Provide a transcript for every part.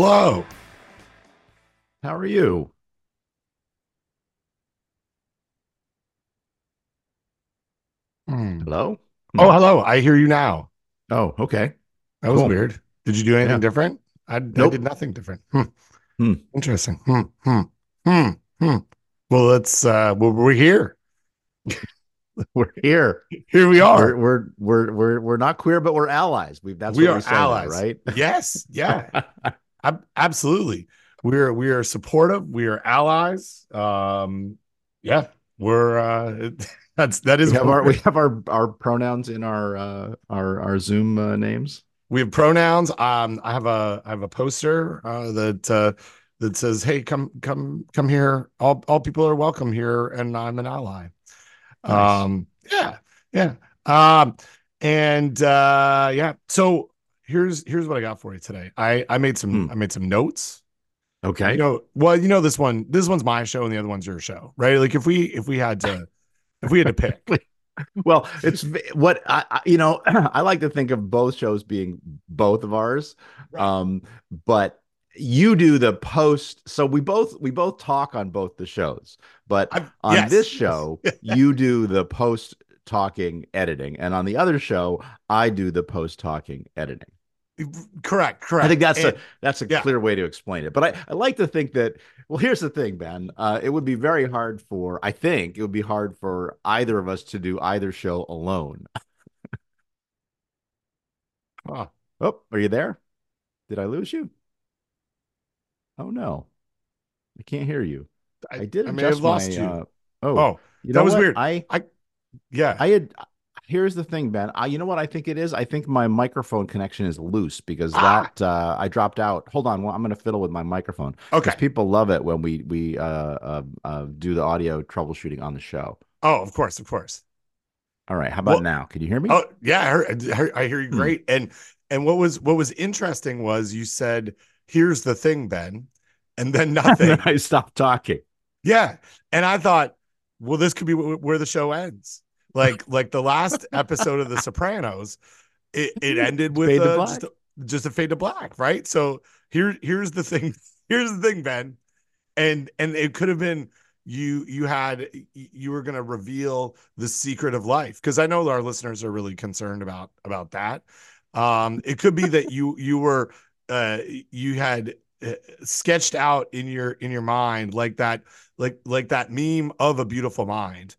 Hello. How are you? Hmm. Hello? Oh, hello. I hear you now. Oh, okay. That was weird. Did you do anything Yeah. different? I, I did nothing different. Hmm. Hmm. Interesting. Hmm. Hmm. Hmm. Hmm. Well, let's. Uh, well, we're here. We're here. Here we We're we're we're we're we're not queer, but we're allies. We've that's we what are we allies, right? Yes. Yeah. Ab- absolutely. We're we are supportive. We are allies. Um. Yeah. We're. Uh. That's that is we have our we have our our pronouns in our uh our our Zoom uh, names. we have pronouns. Um, I have a I have a poster uh, that uh, that says, "Hey, come come come here. All all people are welcome here, and I'm an ally." Nice. Um, yeah, yeah. Um, and uh, yeah. So here's here's what I got for you today. I I made some Hmm. I made some notes. Okay. You know, well, you know this one. This one's my show, and the other one's your show, right? Like if we if we had to if we had to pick, Well, it's what I, I you know, I like to think of both shows being both of ours. Right. Um, but you do the post, so we both we both talk on both the shows. But I've- on yes. this show, you do the post talking editing, and on the other show, I do the post talking editing. Correct, correct. I think that's And- a that's a yeah. clear way to explain it. But I, I like to think that well, here's the thing, Ben. Uh, it would be very hard for I think it would be hard for either of us to do either show alone. Oh, Oh, are you there? Did I lose you? Oh no, I can't hear you. I, did I may have lost my, you. uh, oh, oh, that was what? weird. I yeah. I had. Here's the thing, Ben. I, you know what I think it is? I think my microphone connection is loose because Ah. that uh, I dropped out. Hold on, well, I'm going to fiddle with my microphone. okay. because people love it when we we uh, uh, uh, do the audio troubleshooting on the show. Oh, of course, of course. All right, how about Well- now? Can you hear me? Oh, yeah, I, heard, I hear you Hmm. great. And and what was what was interesting was you said, "Here's the thing, Ben," and then nothing. then I stopped talking. yeah, and I thought, well, this could be where the show ends. Like like the last episode of The Sopranos, it, it ended with black. just, a, just a fade to black, right? So here here's the thing. Here's the thing, Ben, and and it could have been you you had you were going to reveal the secret of life because i know our listeners are really concerned about about that um it could be that you you were uh you had uh, sketched out in your in your mind like that like like that meme of a beautiful mind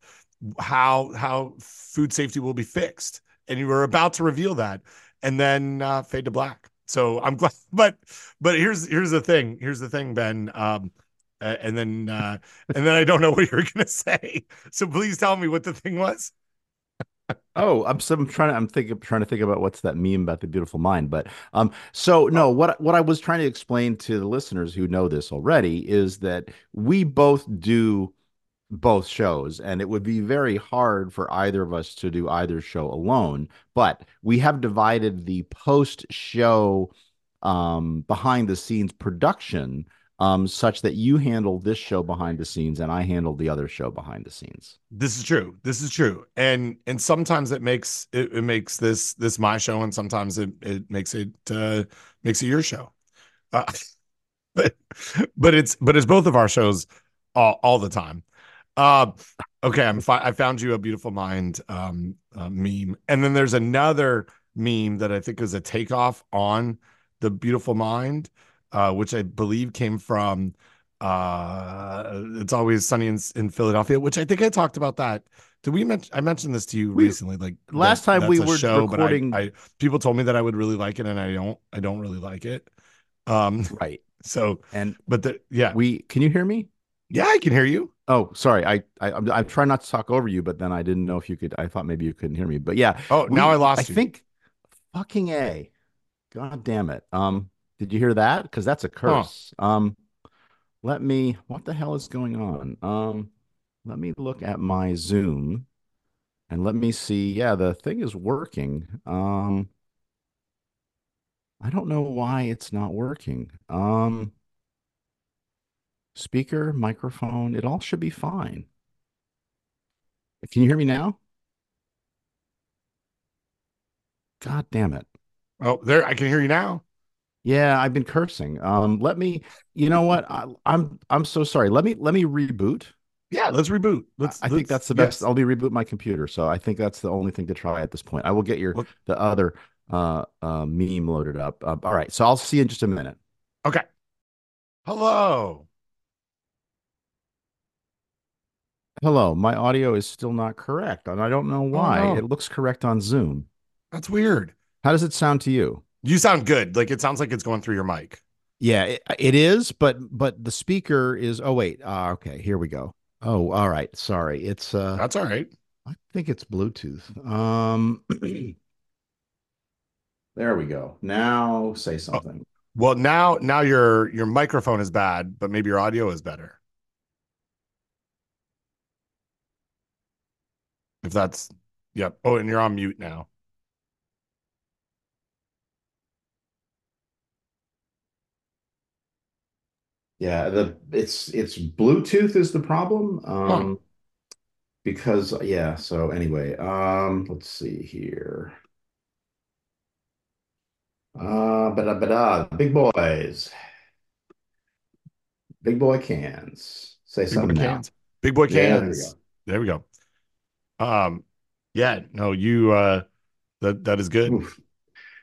how how food safety will be fixed and you were about to reveal that and then uh fade to black so i'm glad but but here's here's the thing here's the thing ben um and then uh and then I don't know what you're gonna say. So please tell me what the thing was. Oh, I'm, so I'm trying to I'm thinking trying to think about what's that meme about the beautiful mind. But um, so no, what what I was trying to explain to the listeners who know this already is that we both do both shows, and it would be very hard for either of us to do either show alone. But we have divided the post show um behind the scenes production um such that you handle this show behind the scenes and I handle the other show behind the scenes. This is true. This is true. And and sometimes it makes it, it makes this this my show, and sometimes it it makes it uh makes it your show. Uh, but but it's but it's both of our shows all, all the time. Uh, okay, I'm fi- I found you a beautiful mind um uh, meme, and then there's another meme that I think is a takeoff on the beautiful mind, uh, which I believe came from uh it's always sunny in, in Philadelphia, which I think I talked about that. Did we mention I mentioned this to you We- recently? Like last that- time we were show, but I- recording- I, people told me that I would really like it, and I don't. I don't really like it. Um. Right. So, And but the yeah, we can you hear me? yeah, I can hear you. Oh, sorry. I, I I'm, I'm trying not to talk over you, but then I didn't know if you could. I thought maybe you couldn't hear me. But yeah. Oh, we- now I lost I you. think fucking a. God damn it. Um, did you hear that? Because that's a curse. Um, let me. What the hell is going on? Um, let me look at my Zoom, and let me see. Yeah, the thing is working. Um, I don't know why it's not working. Um. Speaker, microphone, it all should be fine. Can you hear me now? God damn it. Oh, there, I can hear you now. Yeah, I've been cursing. Um, let me, you know what? I, I'm I'm so sorry. Let me let me reboot. Yeah, let's reboot. I Let's I think let's that's the best. yes. I'll be reboot my computer. So I think that's the only thing to try at this point. I will get your the other uh, uh meme loaded up. Uh, all right. So I'll see you in just a minute. okay. Hello. Hello, my audio is still not correct, and I don't know Oh why. It looks correct on Zoom. That's weird. How does it sound to you? You sound good. Like it sounds like it's going through your mic. Yeah, it, it is, but but the speaker is. Oh wait. Uh, okay, here we go. Oh, all right. Sorry. It's uh That's all right. I think it's Bluetooth. Um there we go. Now say Oh, something. well, now now your your microphone is bad, but maybe your audio is better. If that's yep. Oh, and you're on mute now. Yeah, the it's it's Bluetooth is the problem. Huh. Um because yeah, so anyway, um let's see here. Uh but big boys. Big boy cans. Say Big boy something now. cans. Big boy Yeah, there we cans. go. There we go. Um, yeah, no, you uh that that is good. Oof.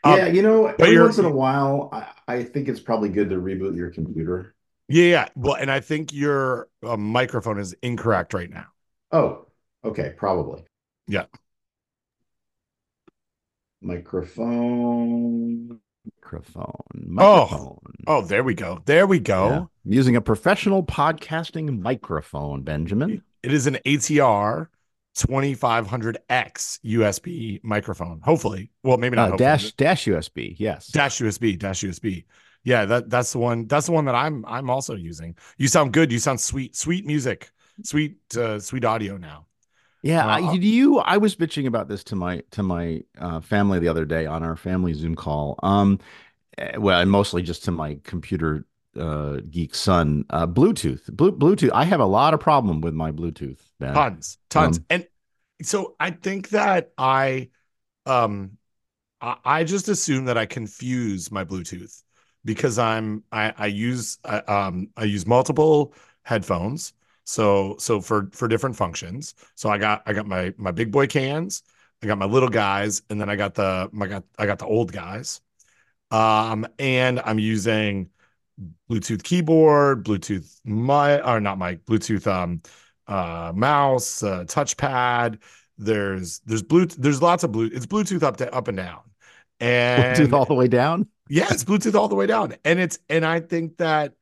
Um, Yeah, you know, every once in a while, I, I think it's probably good to reboot your computer. yeah, yeah. Well, and I think your uh, microphone is incorrect right now. Oh, okay, probably. Yeah. Microphone, microphone, Oh, microphone. oh, there we go. There we Yeah. go. I'm using a professional podcasting microphone, Benjamin. It is an ATR 2500X USB microphone. Hopefully. Well, maybe not Uh, dash dash USB. Yes. Dash USB, dash USB. Yeah, that that's the one. That's the one that I'm I'm also using. You sound good. You sound sweet. Sweet music. Sweet uh sweet audio now. Yeah, I, Uh did you I was bitching about this to my to my uh, family the other day on our family Zoom call. Um, eh, well, and mostly just to my computer uh, geek son. Uh, Bluetooth, Blue, Bluetooth. I have a lot of problem with my Bluetooth, Ben. tons, tons. Um, And so I think that I um I, I just assume that I confuse my Bluetooth because I'm I, I use I, um I use multiple headphones. So so for for different functions. So I got I got my my big boy cans, I got my little guys, and then I got the my got I got the old guys. Um and I'm using Bluetooth keyboard, Bluetooth my or not my Bluetooth um uh mouse, uh, touchpad. There's there's Bluetooth there's lots of blue it's Bluetooth up to up and down. Bluetooth And all the way down. yeah, it's Bluetooth all the way down. And it's and I think that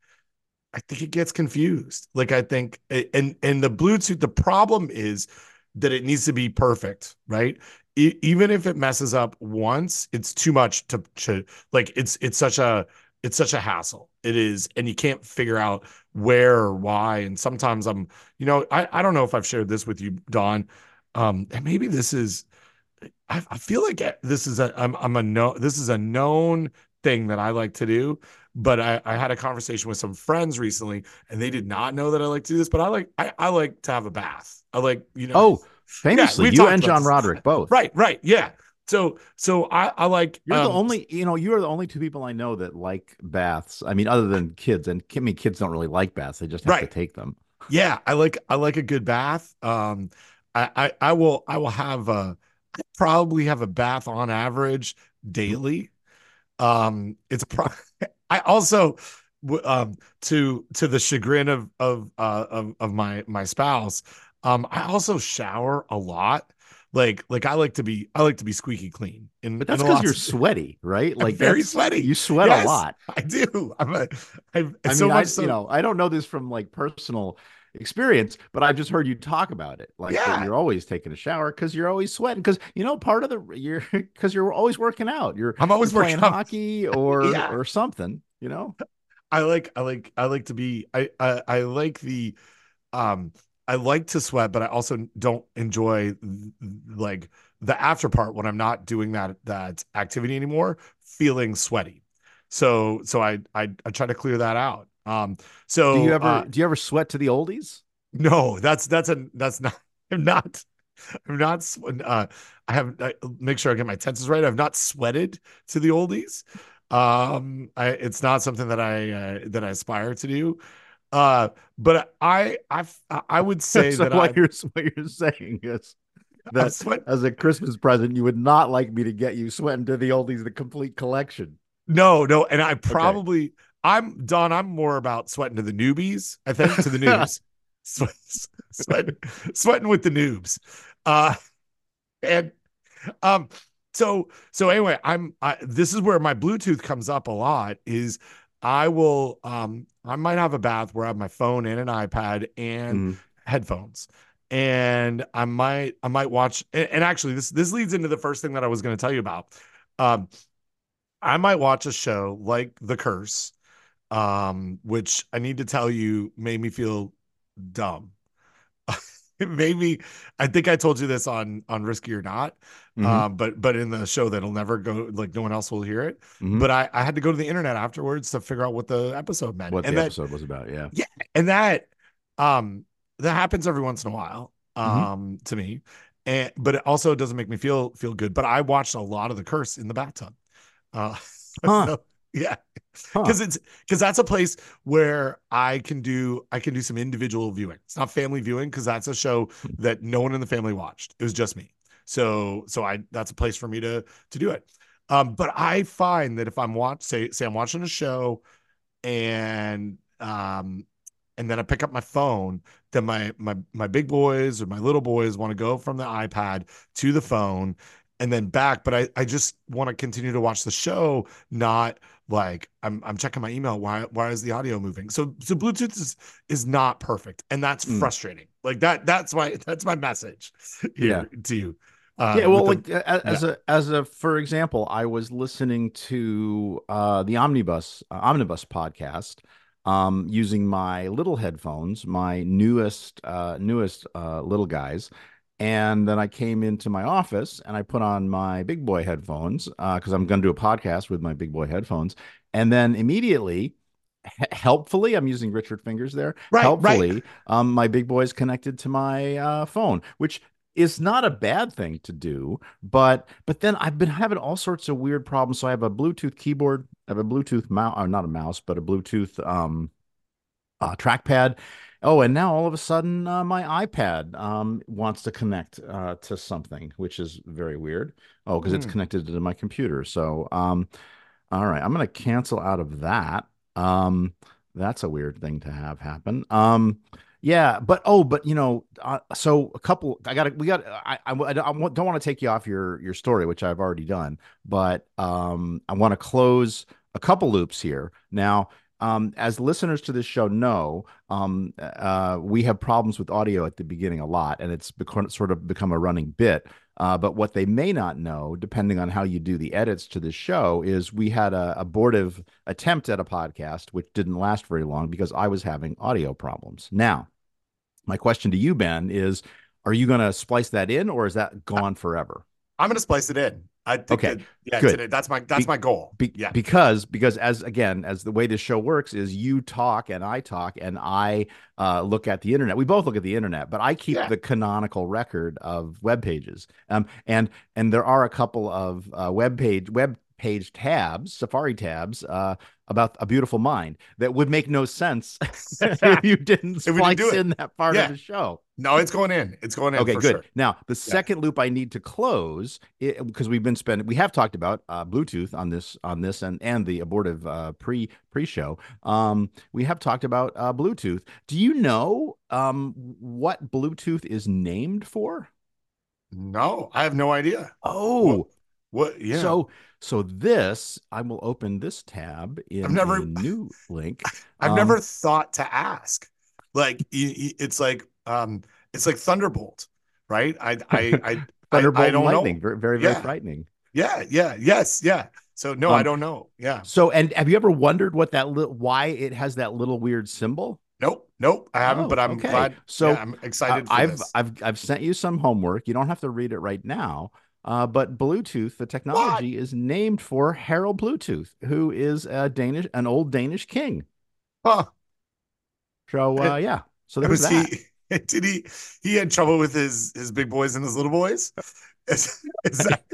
I think it gets confused. Like I think and and the Bluetooth the problem is that it needs to be perfect, right? E- even if it messes up once, it's too much to, to like it's it's such a it's such a hassle. It is and you can't figure out where or why and sometimes I'm you know, I I don't know if I've shared this with you Don. Um and maybe this is I, I feel like this is a I'm I'm a no this is a known thing that I like to do, but I, I had a conversation with some friends recently and they did not know that I like to do this, but I like I, I like to have a bath. I like, you know, Oh, famously, we've you and John this. Roderick both. Right, right, yeah. So so I I like You're the um only, you know, you are the only two people I know that like baths. I mean, other than kids, and I mean, kids don't really like baths; they just have to right. take them. Yeah, I like I like a good bath. Um I I, I will I will have a I probably have a bath on average daily. Um, it's pro I also um to to the chagrin of of uh of, of my my spouse, um, I also shower a lot. Like like I like to be I like to be squeaky clean in But that's because you're sweaty, right? I'm Like very sweaty. you sweat a lot. I do. I'm a I I so mean, I, much you so know, I don't know this from like personal experience, but I've just heard you talk about it, like yeah. you're always taking a shower because you're always sweating. Because you know, part of the you're because you're always working out. You're I'm you're always playing working out. hockey or Yeah. or something. You know. I like I like I like to be I I, I like the um I like to sweat, but I also don't enjoy like the after part when I'm not doing that that activity anymore, feeling sweaty. So so I I, I try to clear that out. Um so Do you ever uh do you ever sweat to the oldies? no, that's that's a that's not I'm not I'm not uh I have I, make sure I get my tenses right. I've not sweated to the oldies. Um, I, it's not something that I uh, that I aspire to do. Uh, but I I I would say so that what I, you're what you're saying is that as a Christmas present, you would not like me to get you sweating to the oldies, the complete collection. no no, and I probably I'm Don. I'm more about sweating to the newbies. I think to the noobs, sweat, sweating sweating with the noobs. Uh, and um, so so anyway, I'm I, this is where my Bluetooth comes up a lot. Is I will um I might have a bath where I have my phone and an iPad and Mhm. headphones. And I might I might watch and, and actually this this leads into the first thing that I was going to tell you about. Um I might watch a show like The Curse um which I need to tell you made me feel dumb. it made me I think I told you this on on Risky or Not. Mhm. Um but but in the show that'll never go like no one else will hear it. Mhm. But I I had to go to the internet afterwards to figure out what the episode meant. what and the that episode was about, yeah. Yeah. and that um that happens every once in a while Mhm. um to me and but it also doesn't make me feel feel good but i watched a lot of the curse in the bathtub uh Huh. so, yeah Huh. because it's because that's a place where i can do i can do some individual viewing it's not family viewing because that's a show Hmm. that no one in the family watched it was just me so so i that's a place for me to to do it um but i find that if i'm watch say say i'm watching a show and um and then I pick up my phone, then my my my big boys or my little boys want to go from the iPad to the phone and then back. But I, I just want to continue to watch the show, not like I'm I'm checking my email. Why why is the audio moving? So so Bluetooth is is not perfect, and that's Mm. frustrating. Like that that's my that's my message here to you. Uh, yeah, well, like as a as a for example, I was listening to uh, the Omnibus uh, Omnibus podcast um, using my little headphones, my newest uh, newest uh, little guys, and then I came into my office and I put on my big boy headphones because I'm going to do a podcast with my big boy headphones, and then immediately. he- Helpfully, I'm using Richard Fingers there. Right, right. Helpfully, um, my big boy is connected to my uh, phone, which is not a bad thing to do, but but then I've been having all sorts of weird problems. So I have a Bluetooth keyboard, I have a Bluetooth mouse, or not a mouse, but a Bluetooth um uh, trackpad. Oh, and now all of a sudden uh, my iPad um wants to connect uh to something, which is very weird. Oh, because it's Hmm. connected to my computer. So um all right, I'm gonna cancel out of that. Um that's a weird thing to have happen. Um yeah, but oh, but you know, uh, so a couple. I got. We got. I. I, I don't don't want to take you off your your story, which I've already done. But um, I want to close a couple loops here now. Um, as listeners to this show know, um, uh, we have problems with audio at the beginning a lot, and it's become, sort of become a running bit. Uh, but what they may not know, depending on how you do the edits to this show, is we had a abortive attempt at a podcast which didn't last very long because I was having audio problems. Now, my question to you, Ben, is: Are you going to splice that in, or is that gone forever? I'm gonna splice it in. I think Okay, that- yeah, good. that's my that's Be- my goal. Be- yeah. Because because as again as the way this show works is you talk and I talk and I uh, look at the internet. We both look at the internet, but I keep Yeah. the canonical record of web pages. Um, and and there are a couple of uh, web page web page tabs, Safari tabs, uh, about a beautiful mind that would make no sense if you didn't If we didn't splice it. in that part Yeah. of the show. No, it's going in. It's going in. Okay, good. Sure. Now, the second loop I need to close because we've been spending, we have talked about uh, Bluetooth on this, on this, and and the abortive uh, pre pre show. Um, we have talked about uh, Bluetooth. Do you know um what Bluetooth is named for? No, I have no idea. Oh, What? Yeah. so so this I will open this tab in I've never- a new link. I've Um, never thought to ask. Like it's like um it's like Thunderbolt, right? I I I Thunderbolt I, I don't lightning, know. very very, very Yeah. frightening. Yeah, yeah, yes, yeah. So no, I Um, don't know. Yeah. So, and have you ever wondered what that little why it has that little weird symbol? Nope, nope, I haven't, Oh, but I'm okay. glad. So, yeah, I'm excited for I've this. I've I've sent you some homework. You don't have to read it right now. Uh, but Bluetooth, the technology, is named for Harald Bluetooth, who is a Danish, an old Danish king. Huh. So, uh, yeah. So there was Was that. he did he he had trouble with his his big boys and his little boys? Is, is that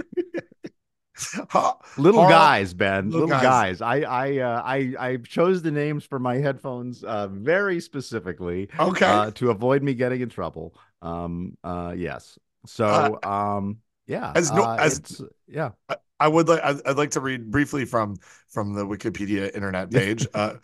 little Har- guys, Ben. Little Little, guys. guys. I I uh, I I chose the names for my headphones uh, very specifically Okay. uh, to avoid me getting in trouble. Um. Uh. Yes. So. Uh, um. Yeah. as no- uh, as- yeah. I would like I'd, I'd like to read briefly from from the Wikipedia internet page. uh,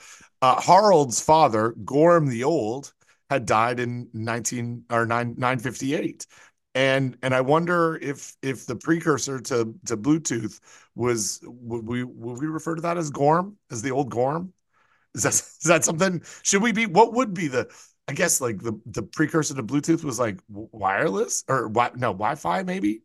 uh, Harald's father, Gorm the Old, had died in 19 or 9 958. And and I wonder if if the precursor to to Bluetooth was would we would we refer to that as Gorm as the old Gorm? Is that is that something? Should we be? What would be the? I guess like the the precursor to Bluetooth was like wireless or wi- no Wi-Fi maybe.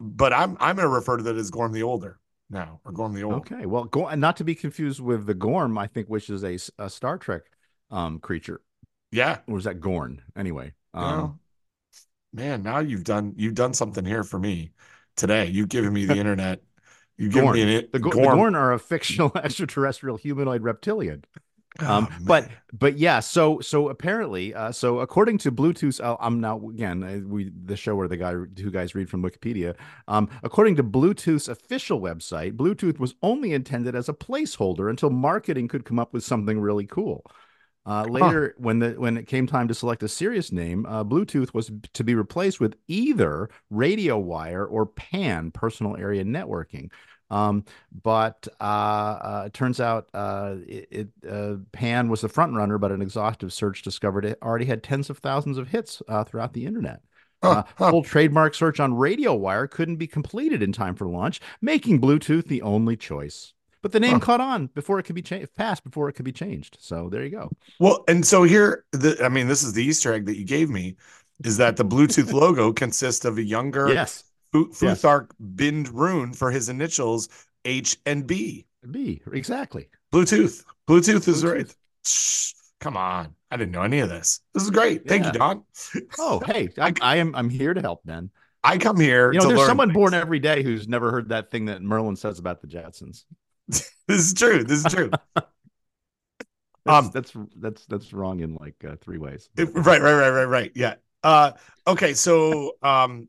But I'm I'm gonna refer to that as Gorm the Older now or Gorm the Old. Okay. Well, go not to be confused with the Gorm, I think, which is a, a Star Trek um creature. Yeah. Or is that Gorn? Anyway. Um, Well, man, now you've done you've done something here for me today. You've given me the internet. You've given Gorn. me an the, Go- the Gorn are a fictional extraterrestrial humanoid reptilian. Oh, Um, but but yeah, so so apparently, uh, so according to Bluetooth, uh, I'm now again uh, we the show where the guy two guys read from Wikipedia. Um, according to Bluetooth's official website, Bluetooth was only intended as a placeholder until marketing could come up with something really cool. Uh, later, when the when it came time to select a serious name, uh, Bluetooth was to be replaced with either Radio Wire or PAN, Personal Area Networking. Um, but uh, uh, it turns out uh, it, it uh, Pan was the front runner, but an exhaustive search discovered it already had tens of thousands of hits uh, throughout the internet. Uh. Full trademark search on Radio Wire couldn't be completed in time for launch, making Bluetooth the only choice. But the name Huh. caught on before it could be changed, passed before it could be changed. So there you go. Well, and so here, the I mean, this is the Easter egg that you gave me, is that the Bluetooth logo consists of a younger Yes, Fu- Yes. Futhark Bind rune for his initials H and B. B exactly. Bluetooth. Bluetooth is Bluetooth. right. Shh, come on. I didn't know any of this. This is great. Thank Yeah. you, Don. Oh, hey, I, I am I'm here to help, Ben. I come here You know, there's someone things. born every day who's never heard that thing that Merlin says about the Jetsons. This is true. This is true. That's, Um, that's that's that's wrong in like uh, three ways. It- right, right, right, right, right. Yeah. Uh okay, so um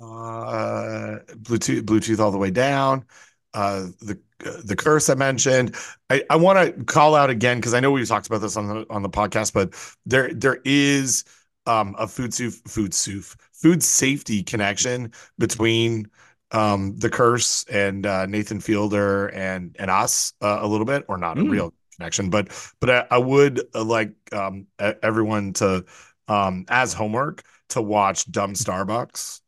uh Bluetooth Bluetooth all the way down. Uh the the curse I mentioned. I, I want to call out again because I know we've talked about this on the on the podcast, but there there is um a food soup food soup food safety connection between um the curse and uh Nathan Fielder and and us uh, a little bit or not a Mm. real connection but but I, I would uh, like um everyone to um as homework to watch Dumb Starbucks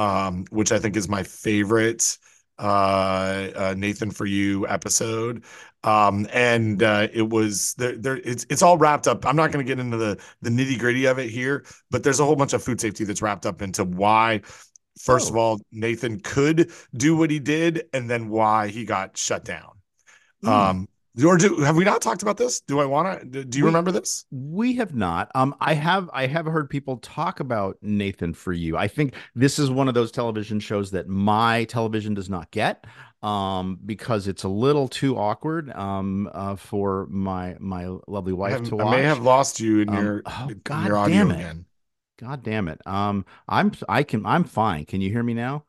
um which I think is my favorite uh, uh Nathan for you episode um and uh it was there there it's it's all wrapped up i'm not going to get into the the nitty gritty of it here but there's a whole bunch of food safety that's wrapped up into why first of Oh. all nathan could do what he did and then why he got shut down Mm. um or do have we not talked about this do i want to do you We- remember this We have not. Um, I have. I have heard people talk about Nathan for you. I think this is one of those television shows that my television does not get, um, because it's a little too awkward, um, uh, for my my lovely wife have- to I may have lost you in Um, your oh, in God your audio damn it. again God damn it. Um, I'm. I can. I'm fine. Can you hear me now?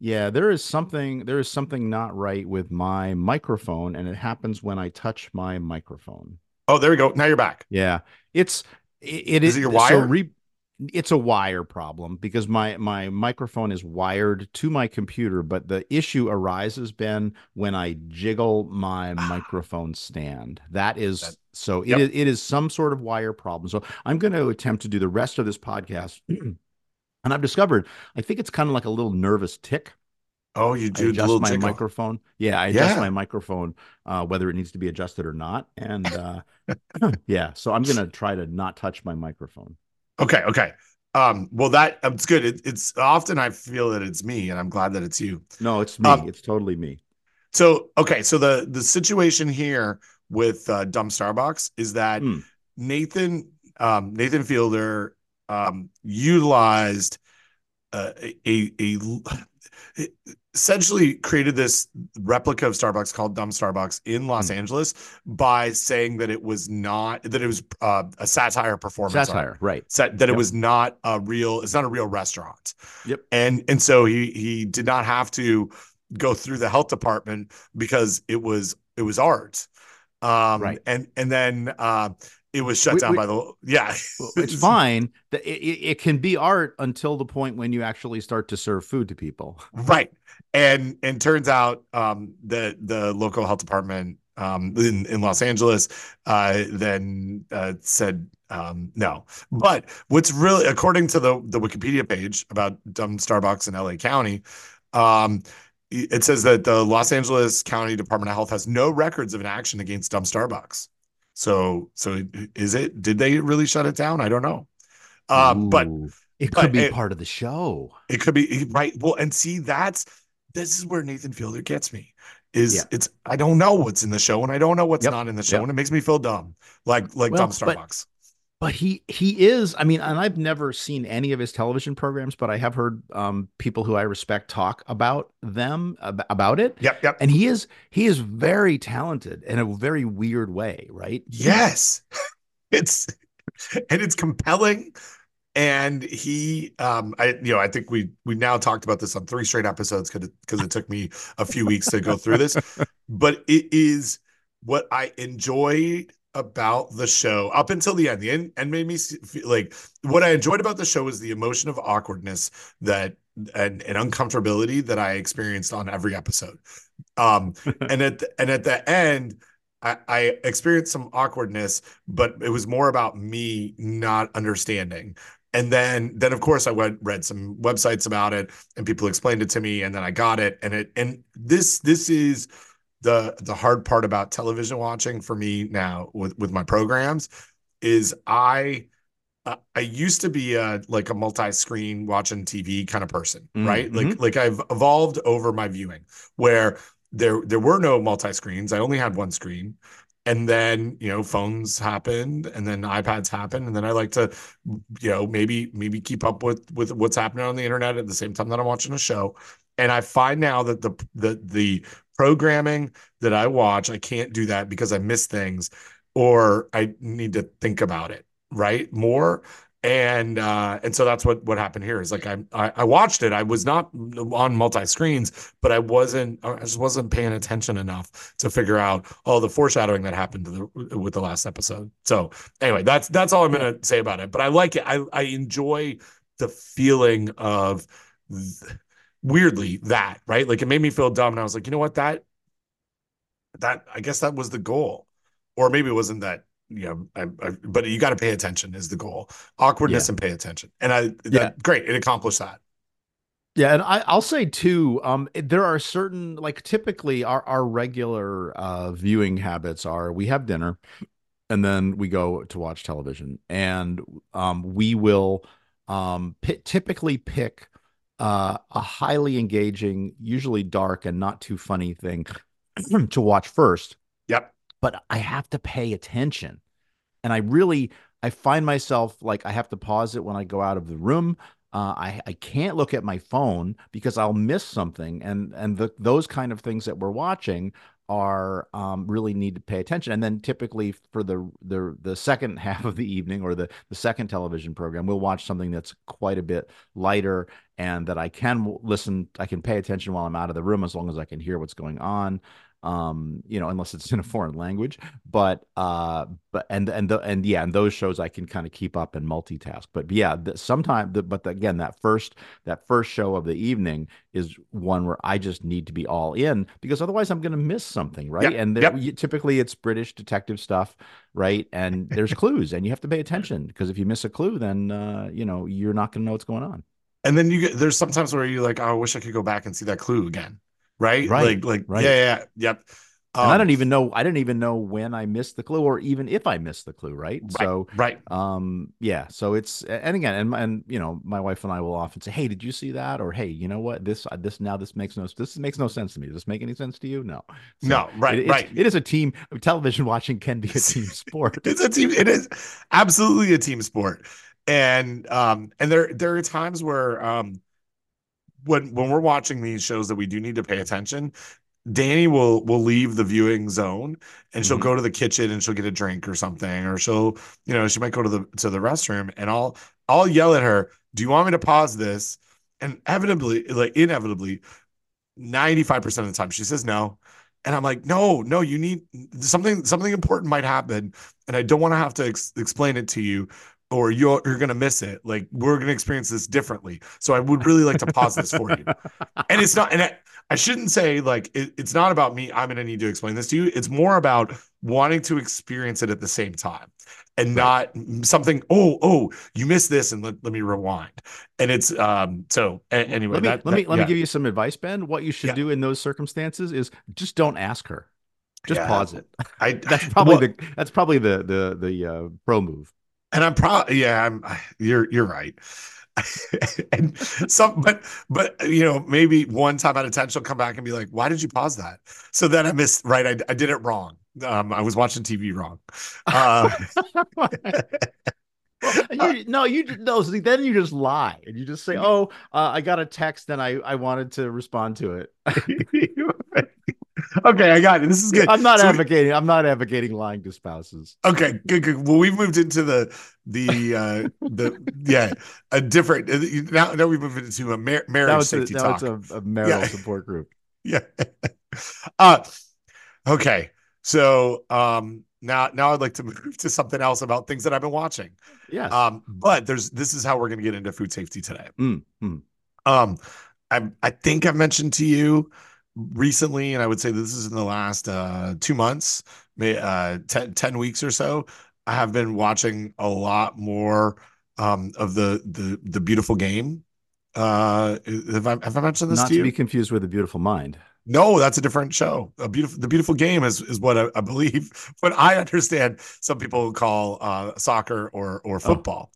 Yeah, there is something. There is something not right with my microphone, and it happens when I touch my microphone. oh there we go now you're back Yeah, it's it, it Is it your so wire? re, it's a wire problem because my my microphone is wired to my computer, but the issue arises, Ben, when I jiggle my microphone stand. That is That- so it Yep. is it is some sort of wire problem. So I'm going to attempt to do the rest of this podcast. And I've discovered, I think it's kind of like a little nervous tick. oh you do the adjust my jiggle. microphone. Yeah, I adjust Yeah. my microphone, uh, whether it needs to be adjusted or not. And uh, yeah, so I'm gonna try to not touch my microphone. Okay, okay. Um, well, that um, it's good. It, it's often I feel that it's me, and I'm glad that it's you. No, it's me. Um, it's totally me. So, okay, so the the situation here with uh, Dumb Starbucks is that Hmm. Nathan um, Nathan Fielder um, utilized uh, a, a a essentially created this replica of Starbucks called Dumb Starbucks in Los Mm. Angeles by saying that it was not that it was uh, a satire performance art. Satire, right? Set, that it was not a real it's not a real restaurant. Yep. And and so he he did not have to go through the health department because it was it was art. Um Right. and and then uh it was shut We- down we- by the yeah. It's fine. that It, it, it can be art until the point when you actually start to serve food to people. Right. And and turns out um the the local health department um in, in Los Angeles uh then uh said um no. But what's really according to the the Wikipedia page about dumb Starbucks in LA County, um it says that the Los Angeles County Department of Health has no records of an action against dumb Starbucks. So so is it did they really shut it down? I don't know. Um but Ooh, it but could be it- part of the show. it could be right. Well, and see, that's this is where Nathan Fielder gets me. Is Yeah. it's I don't know what's in the show and I don't know what's Yep. not in the show, Yep. and it makes me feel dumb, like like Well, dumb but- Starbucks. But he he is. I mean, and I've never seen any of his television programs, but I have heard um, people who I respect talk about them ab- about it. Yep, yep. And he is he is very talented in a very weird way, right? Yes, it's and it's compelling. And he, um, I, you know, I think we we now talked about this on three straight episodes because because it took me a few weeks to go through this, but it is what I enjoyed about the show up until the end. The end and made me feel like what I enjoyed about the show was the emotion of awkwardness that and, and uncomfortability that I experienced on every episode. Um, and at the, and at the end, I, I experienced some awkwardness, but it was more about me not understanding. And then, then of course, I went read some websites about it, and people explained it to me, and then I got it. And it and this this is the the hard part about television watching for me now with with my programs is I uh, I used to be a like a multi-screen watching TV kind of person, Mm, right? Like like I've evolved over my viewing where there there were no multi-screens. I only had one screen. And then, you know, phones happened and then iPads happened. And then I like to, you know, maybe maybe keep up with with what's happening on the internet at the same time that I'm watching a show. And I find now that the the the programming that I watch, I can't do that because I miss things or I need to think about it, right? More. And uh, and so that's what what happened here is like I, I I watched it. I was not on multi screens, but I wasn't I just wasn't paying attention enough to figure out all the foreshadowing that happened the with the last episode. So anyway, that's that's all I'm gonna say about it. But I like it. I I enjoy the feeling of th- weirdly that right. Like it made me feel dumb, and I was like, you know what that that I guess that was the goal, or maybe it wasn't that. You know, I, I, but you got to pay attention is the goal. Awkwardness Yeah. and pay attention, and I that, Yeah. great. It accomplished that. Yeah, and I, I'll say too, um, there are certain like typically our our regular uh viewing habits are we have dinner and then we go to watch television and um we will um pi typically pick uh a highly engaging, usually dark and not too funny thing to watch first, Yep. but I have to pay attention. And I really I find myself like I have to pause it when I go out of the room. Uh, I I can't look at my phone because I'll miss something, and and the those kind of things that we're watching are um, really need to pay attention. And then typically for the the the second half of the evening or the the second television program, we'll watch something that's quite a bit lighter and that I can listen, I can pay attention while I'm out of the room as long as I can hear what's going on. Um, you know, unless it's in a foreign language, but uh, but and and the and yeah, and those shows I can kind of keep up and multitask. But yeah, the, sometimes, the, but again, that first that first show of the evening is one where I just need to be all in because otherwise I'm going to miss something, right? Yep, And there, yep. you- typically it's British detective stuff, right? And there's clues, and you have to pay attention because if you miss a clue, then uh, you know you're not going to know what's going on. And then you get there's sometimes where you're like, oh, I wish I could go back and see that clue again. Right? Right, Like, like, right. yeah, yeah, yep. And I Um, don't even know. I didn't even know when I missed the clue, or even if I missed the clue. Right. Right, So, right. um, yeah. So it's and again, and and you know, my wife and I will often say, "Hey, did you see that?" Or, "Hey, you know what? This uh, this now this makes no this makes no sense to me. Does this make any sense to you?" No. So No, right, it- right. It is a team. Television watching can be a team sport. It's a team. It is absolutely a team sport, and um, and there there are times where um, when when we're watching these shows that we do need to pay attention, Danny will will leave the viewing zone and she'll Mhm. go to the kitchen and she'll get a drink or something, or she'll, you know, she might go to the to the restroom and I'll I'll yell at her, "Do you want me to pause this?" And inevitably, like inevitably, 95% of the time she says no. And I'm like, no, no, you need something, something important might happen. And I don't want to have to ex- explain it to you or you're, you're going to miss it. Like we're going to experience this differently. So I would really like to pause this for you. And it's not, and I, I shouldn't say like, it, it's not about me. I'm going to need to explain this to you. It's more about wanting to experience it at the same time and not something, oh, oh, you missed this and let, let me rewind. And it's, um, so a- anyway, let me that, let me that- let yeah. me give you some advice, Ben. What you should Yeah. do in those circumstances is just don't ask her. Just Yeah. pause it. I, That's probably well, the that's probably the the the uh, pro move. And I'm proud. Yeah, I'm. You're you're right. and some, but but you know, maybe one time out of ten, she'll come back and be like, "Why did you pause that?" So then I missed. Right, I, I did it wrong. Um, I was watching TV wrong. Uh, Well, you, no, you no. See, then you just lie and you just say, "Oh, uh, I got a text and I I wanted to respond to it." okay, I got it. This is good. I'm not So we- advocating. I'm not advocating lying to spouses. Okay, good, good. Well, we've moved into the the uh the yeah a different uh, now. Now we've moved into a mar- marriage Now it's a, safety now talk. it's a, a marital Yeah. support group. yeah. uh okay. So um now now I'd like to move to something else about things that I've been watching. Yeah. Um, but there's this is how we're gonna get into food safety today. Mm, mm. Um I I think I've mentioned to you recently, and I would say this is in the last uh two months, may uh 10, 10 weeks or so. I have been watching a lot more um of the the the beautiful game. Uh have I have I mentioned this Not to to be confused with a beautiful mind. No, that's a different show. A beautiful, the beautiful game is is what I, I believe. What I understand, some people call uh, soccer or or football.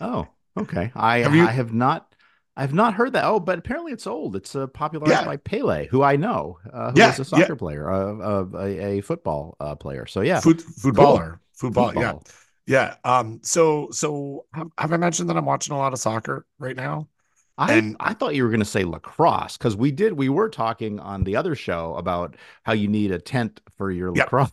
Oh, okay. I Have you- I have not I've not heard that. Oh, but apparently it's old. It's uh, popularized Yeah. by Pele, who I know, uh, who Yeah, was a yeah. soccer player, uh, uh, a, a football uh, player. So yeah, Foot, footballer, football, yeah, football. yeah. Um, so so have, have I mentioned that I'm watching a lot of soccer right now? I And- I thought you were going to say lacrosse because we did we were talking on the other show about how you need a tent for your lacrosse.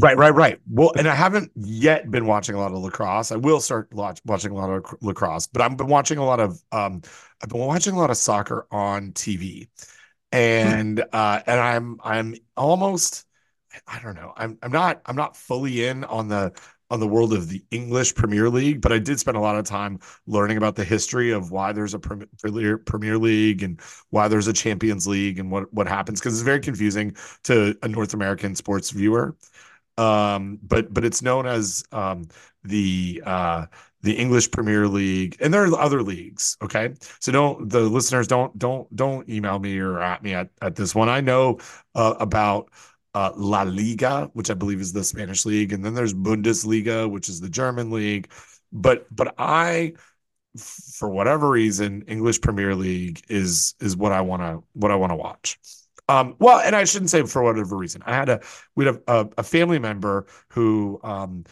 Right, right, right. Well, and I haven't yet been watching a lot of lacrosse. I will start watch, watching a lot of lacrosse, but I've been watching a lot of um, I've been watching a lot of soccer on TV, and uh, and I'm I'm almost I don't know I'm I'm not I'm not fully in on the on the world of the English Premier League, but I did spend a lot of time learning about the history of why there's a Premier League and why there's a Champions League and what what happens because it's very confusing to a North American sports viewer. Um, but but it's known as um, the uh, the English Premier League, and there are other leagues. Okay, so don't the listeners don't don't don't email me or at me at, at this one. I know uh, about uh, La Liga, which I believe is the Spanish league, and then there's Bundesliga, which is the German league. But but I, for whatever reason, English Premier League is is what I want to what I want to watch. Um, well, and I shouldn't say for whatever reason. I had a we had a, a, family member who um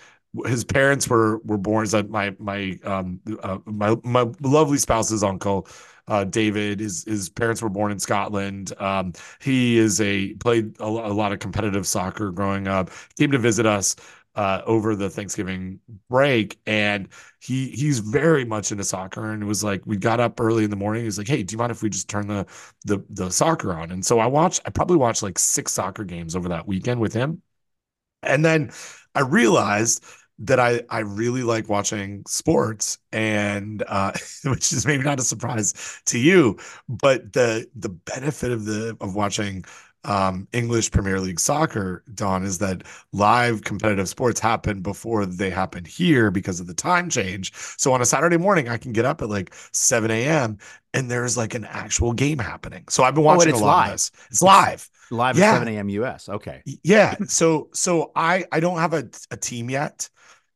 his parents were were born my my um uh, my my lovely spouse's uncle uh David his his parents were born in Scotland. Um he is a played a, a lot of competitive soccer growing up. Came to visit us uh over the Thanksgiving break and he he's very much into soccer and it was like we got up early in the morning he's like hey do you mind if we just turn the the the soccer on? And so I watched I probably watched like six soccer games over that weekend with him. And then I realized that I I really like watching sports and uh which is maybe not a surprise to you but the the benefit of the of watching um English Premier League soccer Don is that live competitive sports happen before they happen here because of the time change so on a Saturday morning I can get up at like 7 a.m and there's like an actual game happening so I've been Oh, watching a it's lot live. of this it's live Live Yeah. at 7 a.m. US. Okay. yeah. So so I I don't have a a team yet.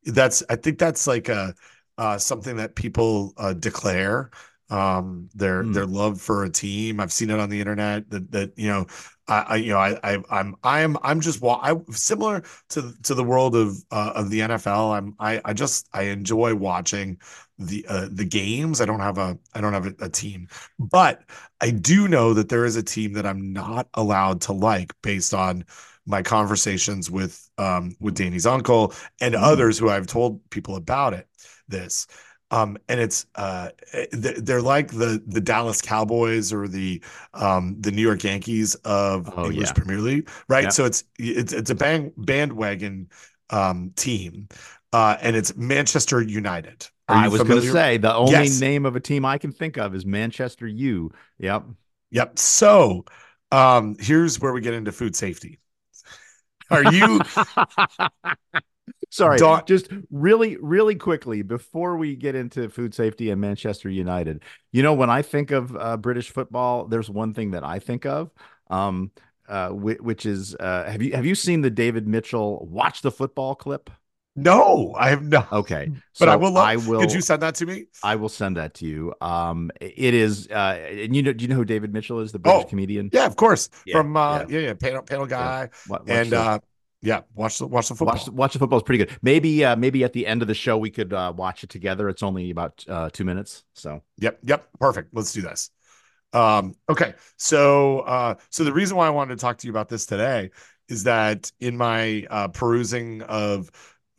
That's I think that's like a uh something that people uh declare um their Mm. their love for a team. I've seen it on the internet that that you know i, I you know I, I i'm i'm i'm just wa- i similar to to the world of uh, of the nfl i'm i i just i enjoy watching the uh, the games. I don't have a i don't have a, a team. But i do know that there is a team that i'm not allowed to like based on my conversations with um with danny's uncle and Mm. others who i've told people about it this um, and it's uh, they're like the the Dallas Cowboys or the um, the New York Yankees of Oh, English yeah. Premier League, right? Yeah. So it's it's it's a bang, bandwagon um, team, uh, and it's Manchester United. I was going to say the only Yes. name of a team I can think of is Manchester U. Yep. Yep. So um, here's where we get into food safety. Are you Sorry, just really, really quickly before we get into food safety and Manchester United. You know, when I think of uh, British football, there's one thing that I think of, um, uh, whi- which is uh, have you have you seen the David Mitchell watch the football clip? No? I have no. Okay, But I will. Love, I will. Could you send that to me? I will send that to you. Um, it is, uh, and you know, do you know who David Mitchell is? The British Oh, comedian. Yeah, of course. Yeah, From uh, yeah. yeah, yeah, panel panel guy, watch and the- uh, yeah, watch the watch the football. Watch watch the football is pretty good. Maybe uh maybe at the end of the show we could uh watch it together. It's only about uh 2 minutes. So Yep, yep, perfect. Let's do this. Um, okay, so uh, so the reason why I wanted to talk to you about this today is that in my uh, perusing of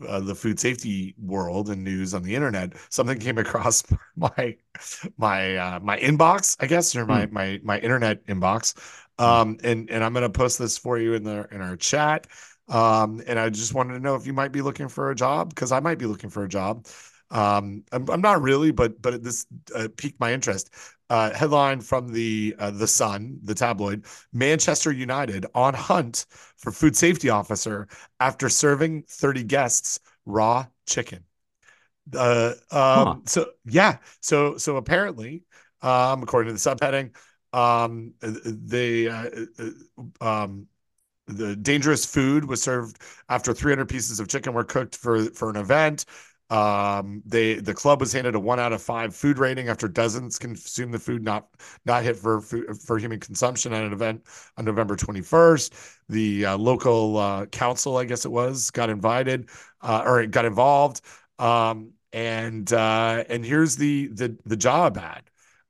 uh, the food safety world and news on the internet, something came across my my uh, my inbox, I guess, or my my my internet inbox. Um, and and I'm gonna post this for you in the in our chat. Um, and I just wanted to know if you might be looking for a job because I might be looking for a job. Um, I'm, I'm not really, but but this uh, piqued my interest. Uh, headline from the uh, the Sun, the tabloid: Manchester United on hunt for food safety officer after serving 30 guests raw chicken. Uh, um, Huh. so yeah, so so apparently, um, according to the subheading, um, they uh, uh, um, the dangerous food was served after 300 pieces of chicken were cooked for for an event. Um, they the club was handed a one out of five food rating after dozens consumed the food not not hit for for human consumption at an event on November 21st. The uh, local uh, council, I guess it was, got invited uh, or got involved. Um, and uh, and here's the the the job ad.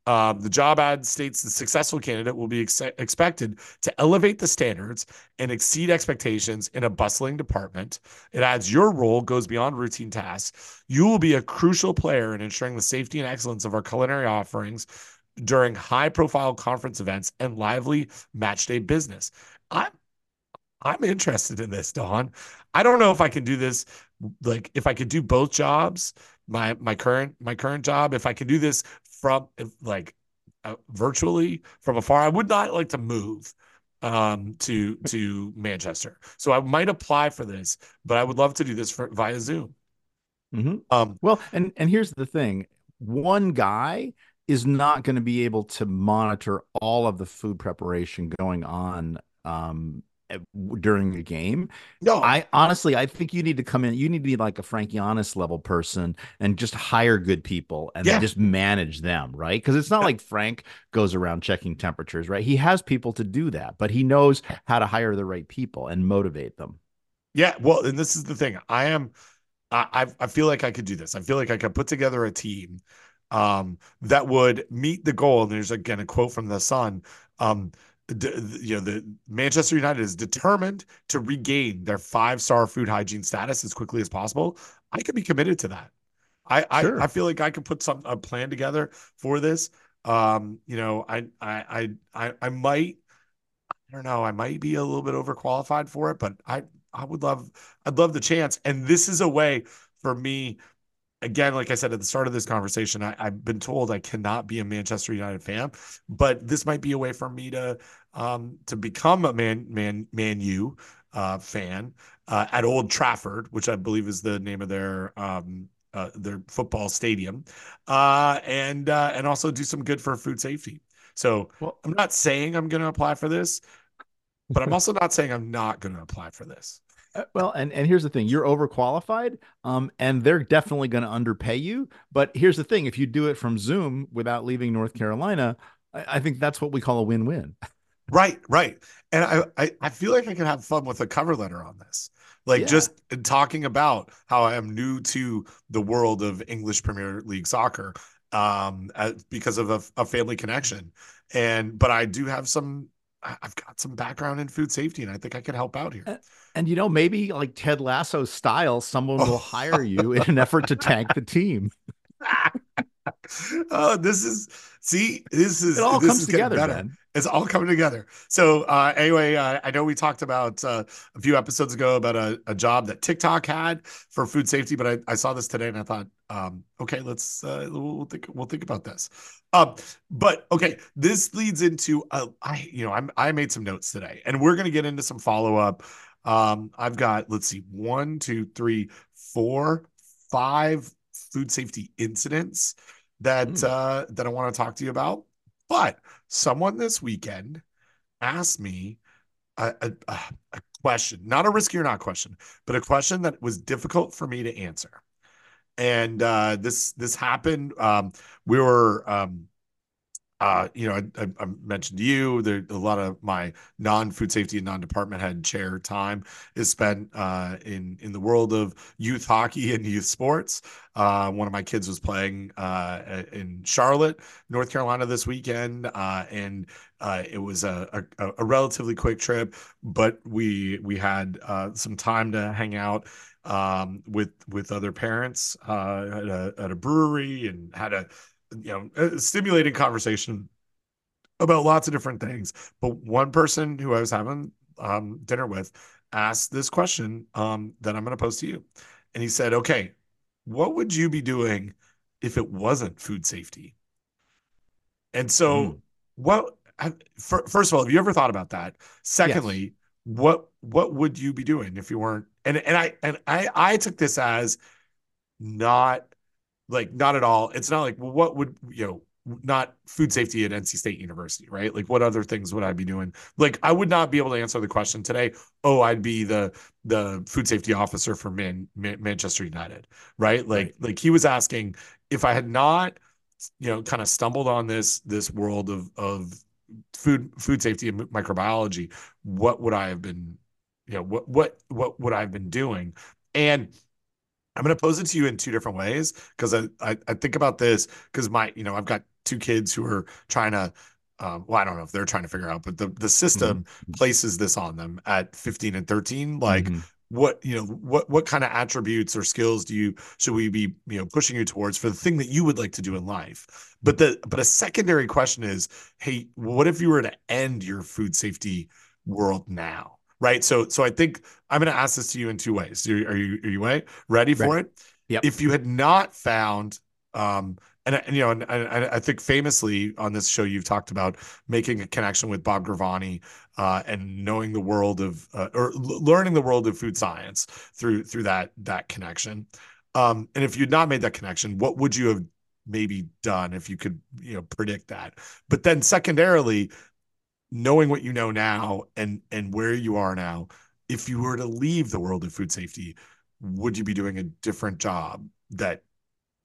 Um, the job ad states the successful candidate will be ex- expected to elevate the standards and exceed expectations in a bustling department. It adds your role goes beyond routine tasks. You will be a crucial player in ensuring the safety and excellence of our culinary offerings during high profile conference events and lively match day business. I'm I'm interested in this, Don. I don't know if I can do this like if I could do both jobs, my my current my current job, if I could do this from like uh, virtually from afar. I would not like to move um to to Manchester. So I might apply for this, but I would love to do this for via Zoom. mhm. Um well, and and here's the thing: one guy is not going to be able to monitor all of the food preparation going on um during the game. no, I honestly, I think you need to come in. You need to be like a Frank Yiannas level person and just hire good people and Yeah. just manage them, right? Because it's not Yeah. like Frank goes around checking temperatures, right? He has people to do that, but he knows how to hire the right people and motivate them. Yeah, well, and this is the thing. I am I I feel like I could do this. I feel like I could put together a team um that would meet the goal. And there's again a quote from the Sun. Um you know, the Manchester United is determined to regain their five-star food hygiene status as quickly as possible. I could be committed to that. I Sure. I, I feel like I could put some a plan together for this. Um, you know, I I I I, I might I don't know. I might be a little bit overqualified for it, but I I would love I'd love the chance. And this is a way for me. Again, like I said at the start of this conversation, I, I've been told I cannot be a Manchester United fan, but this might be a way for me to um to become a man man man U uh fan uh at Old Trafford, which I believe is the name of their um uh, their football stadium, uh, and uh, and also do some good for food safety. So Well, I'm not saying I'm going to apply for this, but I'm also not saying I'm not going to apply for this. Uh, well, and and here's the thing: you're overqualified, um, and they're definitely going to underpay you. But here's the thing: if you do it from Zoom without leaving North Carolina, I, I think that's what we call a win-win. Right, right. And I, I, I feel like I can have fun with a cover letter on this. Like yeah. just talking about how I am new to the world of English Premier League soccer um, because of a, a family connection. And but I do have some I've got some background in food safety, and I think I could help out here. And, you know, maybe like Ted Lasso style, someone will oh. hire you in an effort to tank the team. oh, this is see, this is it all comes together, man. It's all coming together. So uh, anyway, uh, I know we talked about uh, a few episodes ago about a, a, job that TikTok had for food safety, but I, I saw this today and I thought, um, okay, let's uh, we'll think we'll think about this. Um, but okay, this leads into uh, I you know I'm I made some notes today, and we're gonna get into some follow up. Um, I've got let's see, one, two, three, four, five food safety incidents that mm. uh, that I want to talk to you about. But someone this weekend asked me a, a, a, question, not a risky or not question, but a question that was difficult for me to answer. And uh, this this happened. Um, we were um, uh, you know, I, I, mentioned to you a lot of my non-food safety and non-department head chair time is spent uh, in in the world of youth hockey and youth sports. Uh, one of my kids was playing uh, in Charlotte, North Carolina this weekend, uh, and uh, it was a, a, a, relatively quick trip, but we we had some time to hang out um, with with other parents at a, at a brewery and had a you know, stimulating conversation about lots of different things. But one person who I was having um, dinner with asked this question um, that I'm going to post to you. And he said, okay, what would you be doing if it wasn't food safety? And so, mm. what, first of all, have you ever thought about that? Secondly, yes. what, what would you be doing if you weren't, and, and I, and I, I took this as not like not at all. It's not like well, what would you know not food safety at NC State University, right? Like what other things would I be doing? Like I would not be able to answer the question today. Oh, I'd be the the food safety officer for Man, Man Manchester United, right? Like right. like he was asking if I had not you know kind of stumbled on this this world of of food food safety and microbiology, what would I have been you know what what what would I have been doing? And I'm going to pose it to you in two different ways because I, I, I think about this because my you know I've got two kids who are trying to um, well I don't know if they're trying to figure out but the the system mm-hmm. places this on them at 15 and 13 like mm-hmm. what you know what what kind of attributes or skills do you should we be you know pushing you towards for the thing that you would like to do in life but the but a secondary question is hey what if you were to end your food safety world now right? So so I think I'm going to ask this to you in two ways. Are, are you are you ready? ready for it? Yep. If you had not found um and, and you know and, and, I think famously on this show you've talked about making a connection with Bob Gravani uh, and knowing the world of uh, or learning the world of food science through through that that connection. Um, and if you'd not made that connection, what would you have maybe done if you could you know predict that? But then secondarily, knowing what you know now and and where you are now if you were to leave the world of food safety would you be doing a different job that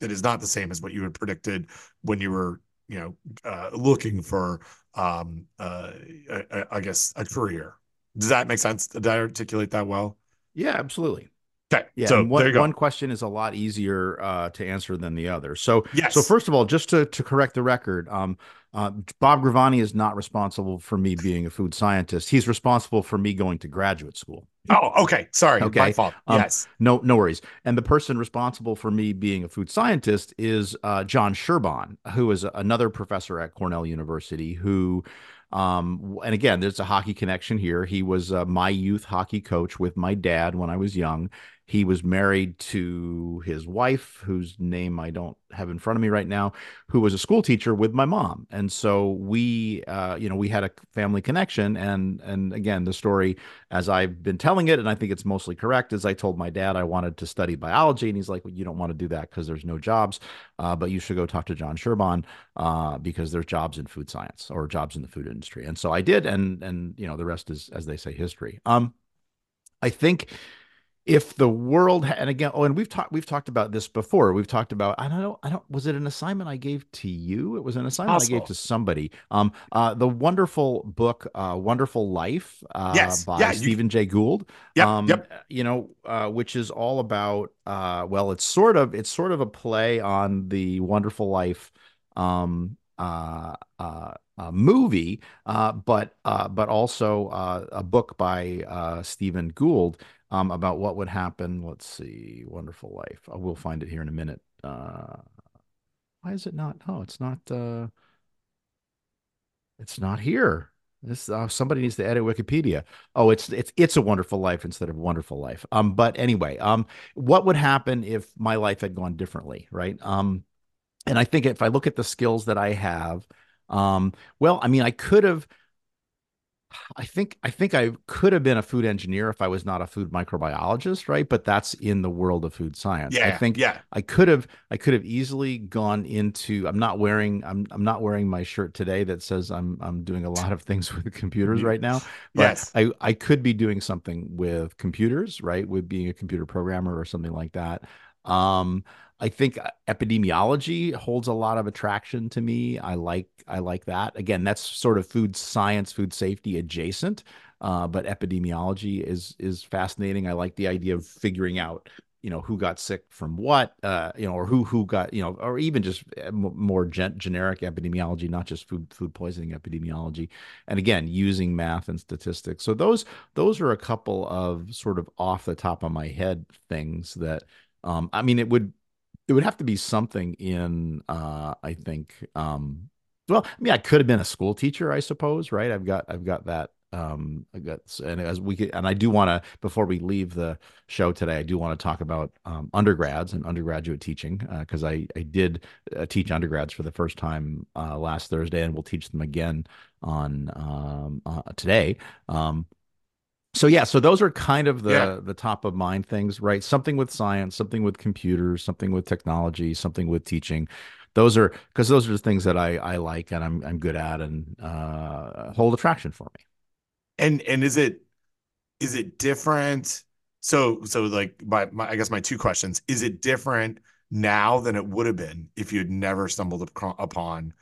that is not the same as what you had predicted when you were you know uh, looking for um uh I, I guess a career? Does that make sense? Did i articulate that well? Yeah absolutely Okay. Yeah. So one, one question is a lot easier uh, to answer than the other. So, yes. so first of all, just to, to correct the record, um, uh, Bob Gravani is not responsible for me being a food scientist. He's responsible for me going to graduate school. Oh, okay. Sorry, okay. my fault. Um, yes, no, no worries. And the person responsible for me being a food scientist is uh, John Sherbon, who is another professor at Cornell University. Who, um, and again, there's a hockey connection here. He was uh, my youth hockey coach with my dad when I was young, he was married to his wife, whose name I don't have in front of me right now, who was a school teacher with my mom. And so we, uh, you know, we had a family connection. And and again, the story, as I've been telling it, and I think it's mostly correct, is I told my dad I wanted to study biology, and he's like, well, "You don't want to do that because there's no jobs, uh, but you should go talk to John Sherbon uh, because there's jobs in food science or jobs in the food industry." And so I did, and and you know, the rest is, as they say, history. Um, I think if the world and again oh and we've talked we've talked about this before we've talked about i don't know i don't was it an assignment i gave to you it was an assignment Possible. i gave to somebody um uh the wonderful book uh wonderful life uh yes. by yeah, stephen you... jay gould yep, um yep. you know uh which is all about uh well it's sort of it's sort of a play on the wonderful life um uh uh uh, movie, uh, but uh, but also uh, a book by uh, Stephen Gould um, about what would happen. Let's see, Wonderful Life. I will find it here in a minute. Uh, why is it not? Oh, it's not. it's not here. This somebody needs to edit Wikipedia. Oh, it's it's it's a Wonderful Life instead of Wonderful Life. Um, but anyway, um, what would happen if my life had gone differently, right? Um, and I think if I look at the skills that I have um, well, I mean, I could have. I think I think I could have been a food engineer if I was not a food microbiologist, right? But that's in the world of food science. Yeah, I think yeah. I could have I could have easily gone into I'm not wearing I'm I'm not wearing my shirt today that says I'm I'm doing a lot of things with computers right now. But yes. I I could be doing something with computers, right? With being a computer programmer or something like that. Um I think uh, epidemiology holds a lot of attraction to me. I like I like that. Again, that's sort of food science, food safety adjacent, uh, but epidemiology is is fascinating. I like the idea of figuring out, you know, who got sick from what, uh, you know, or who who got, you know, or even just uh, more gen- generic epidemiology, not just food food poisoning epidemiology. And again, using math and statistics. So those those are a couple of sort of off the top of my head things that. Um, I mean, it would it would have to be something in uh i think um well i mean i could have been a school teacher i suppose right? I've got i've got that um i got and as we could and i do want to before we leave the show today i do want to talk about um, undergrads and undergraduate teaching because uh, i i did uh, teach undergrads for the first time uh, last thursday and we'll teach them again on um, uh, today. Um so yeah, so those are kind of the yeah. the top of mind things, right? Something with science, something with computers, something with technology, something with teaching. Those are because those are the things that I I like and I'm I'm good at and uh, hold attraction for me. And and is it is it different? So so like my, my I guess my two questions: Is it different now than it would have been if you had never stumbled upon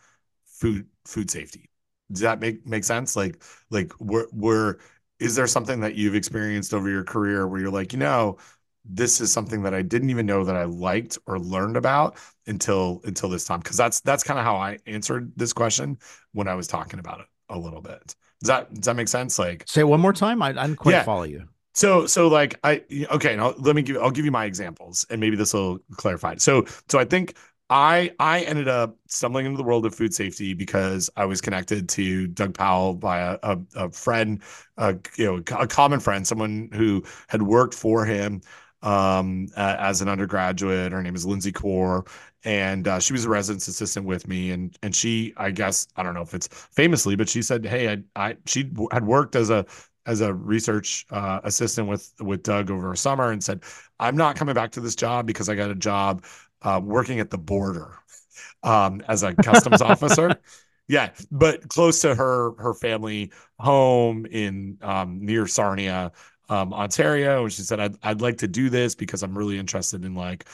food food safety? Does that make make sense? Like like we're we're is there something that you've experienced over your career where you're like, you know, this is something that I didn't even know that I liked or learned about until until this time? Because that's that's kind of how I answered this question when I was talking about it a little bit. Does that does that make sense? Like, say one more time. I, I didn't quite yeah. follow you. So so like I okay. Now let me give I'll give you my examples and maybe this will clarify. So so I think I I ended up stumbling into the world of food safety because I was connected to Doug Powell by a, a, a friend, a, you know, a common friend, someone who had worked for him um, uh, as an undergraduate. Her name is Lindsay Core, and uh, she was a residence assistant with me. And and she, I guess, I don't know if it's famously, but she said, "Hey, I, I she had worked as a as a research uh, assistant with with Doug over a summer and said, "I'm not coming back to this job because I got a job uh, working at the border um, as a customs officer. Yeah, but close to her her family home in um, near Sarnia, um, Ontario. And she said, I'd, I'd like to do this because I'm really interested in like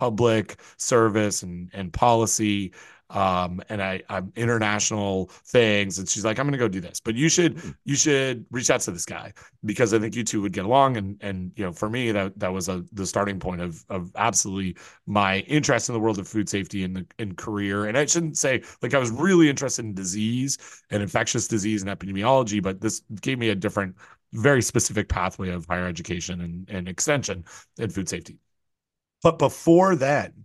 public service and, and policy um and i i'm international things. And she's like i'm gonna go do this. But you should mm-hmm. you should reach out to this guy because i think you two would get along. And and you know for me that that was a the starting point of of absolutely my interest in the world of food safety and the in career. And i shouldn't say like i was really interested in disease and infectious disease and epidemiology but this gave me a different very specific pathway of higher education and, and extension in food safety. But before then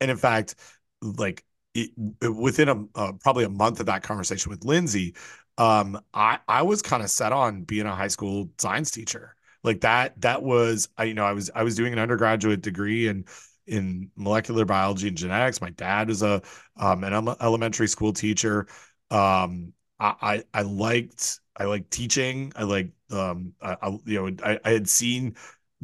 and in fact like it, within a uh, probably a month of that conversation with Lindsay, um, I I was kind of set on being a high school science teacher. Like that, that was I, you know, I was I was doing an undergraduate degree in in molecular biology and genetics. My dad was a um, an elementary school teacher. Um, I, I I liked I like teaching. I like um I, I you know I, I had seen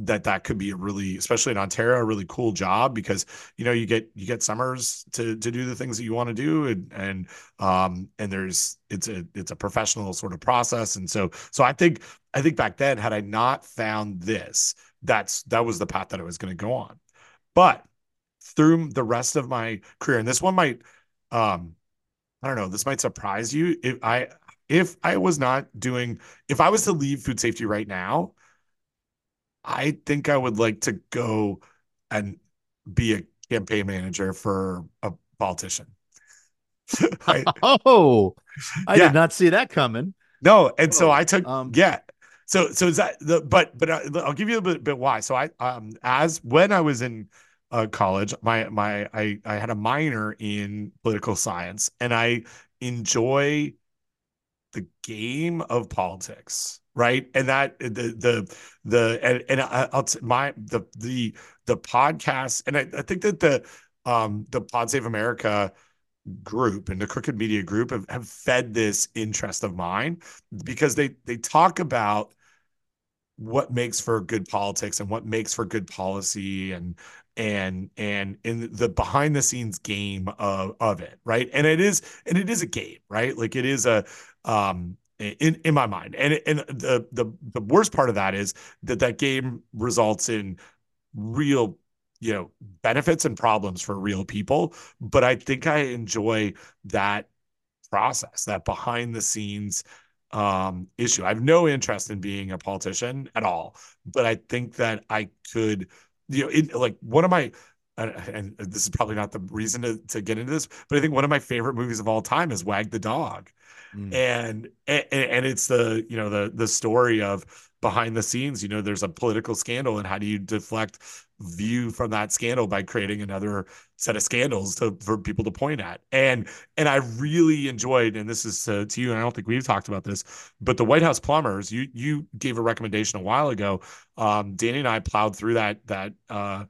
that that could be a really especially in ontario a really cool job because you know you get you get summers to to do the things that you want to do and and um and there's it's a it's a professional sort of process. And so so i think i think back then had i not found this that's that was the path that i was going to go on. But through the rest of my career and this one might um i don't know this might surprise you if i if i was not doing if i was to leave food safety right now I think I would like to go and be a campaign manager for a politician. I, oh, I yeah. did not see that coming. No, and oh, so I took um, yeah. So so is that the but but uh, I'll give you a bit, bit why. So I um as when I was in uh, college, my my I I had a minor in political science, and I enjoy the game of politics right? And that the the the and, and I, will my the the the podcast and I, I think that the um the pod save america group and the crooked media group have, have fed this interest of mine because they they talk about what makes for good politics and what makes for good policy and and and in the behind the scenes game of of it right? And it is and it is a game right? Like it is a um in in my mind. And and the the the worst part of that is that that game results in real you know benefits and problems for real people. But i think i enjoy that process that behind the scenes um issue. I have no interest in being a politician at all but i think that i could you know like one of my and this is probably not the reason to, to get into this but i think one of my favorite movies of all time is wag the dog Mm. And, and and it's the you know the the story of behind the scenes you know there's a political scandal and how do you deflect view from that scandal by creating another set of scandals to for people to point at and and i really enjoyed and this is to, to you and i don't think we've talked about this but the white house plumbers you you gave a recommendation a while ago um danny and i plowed through that that uh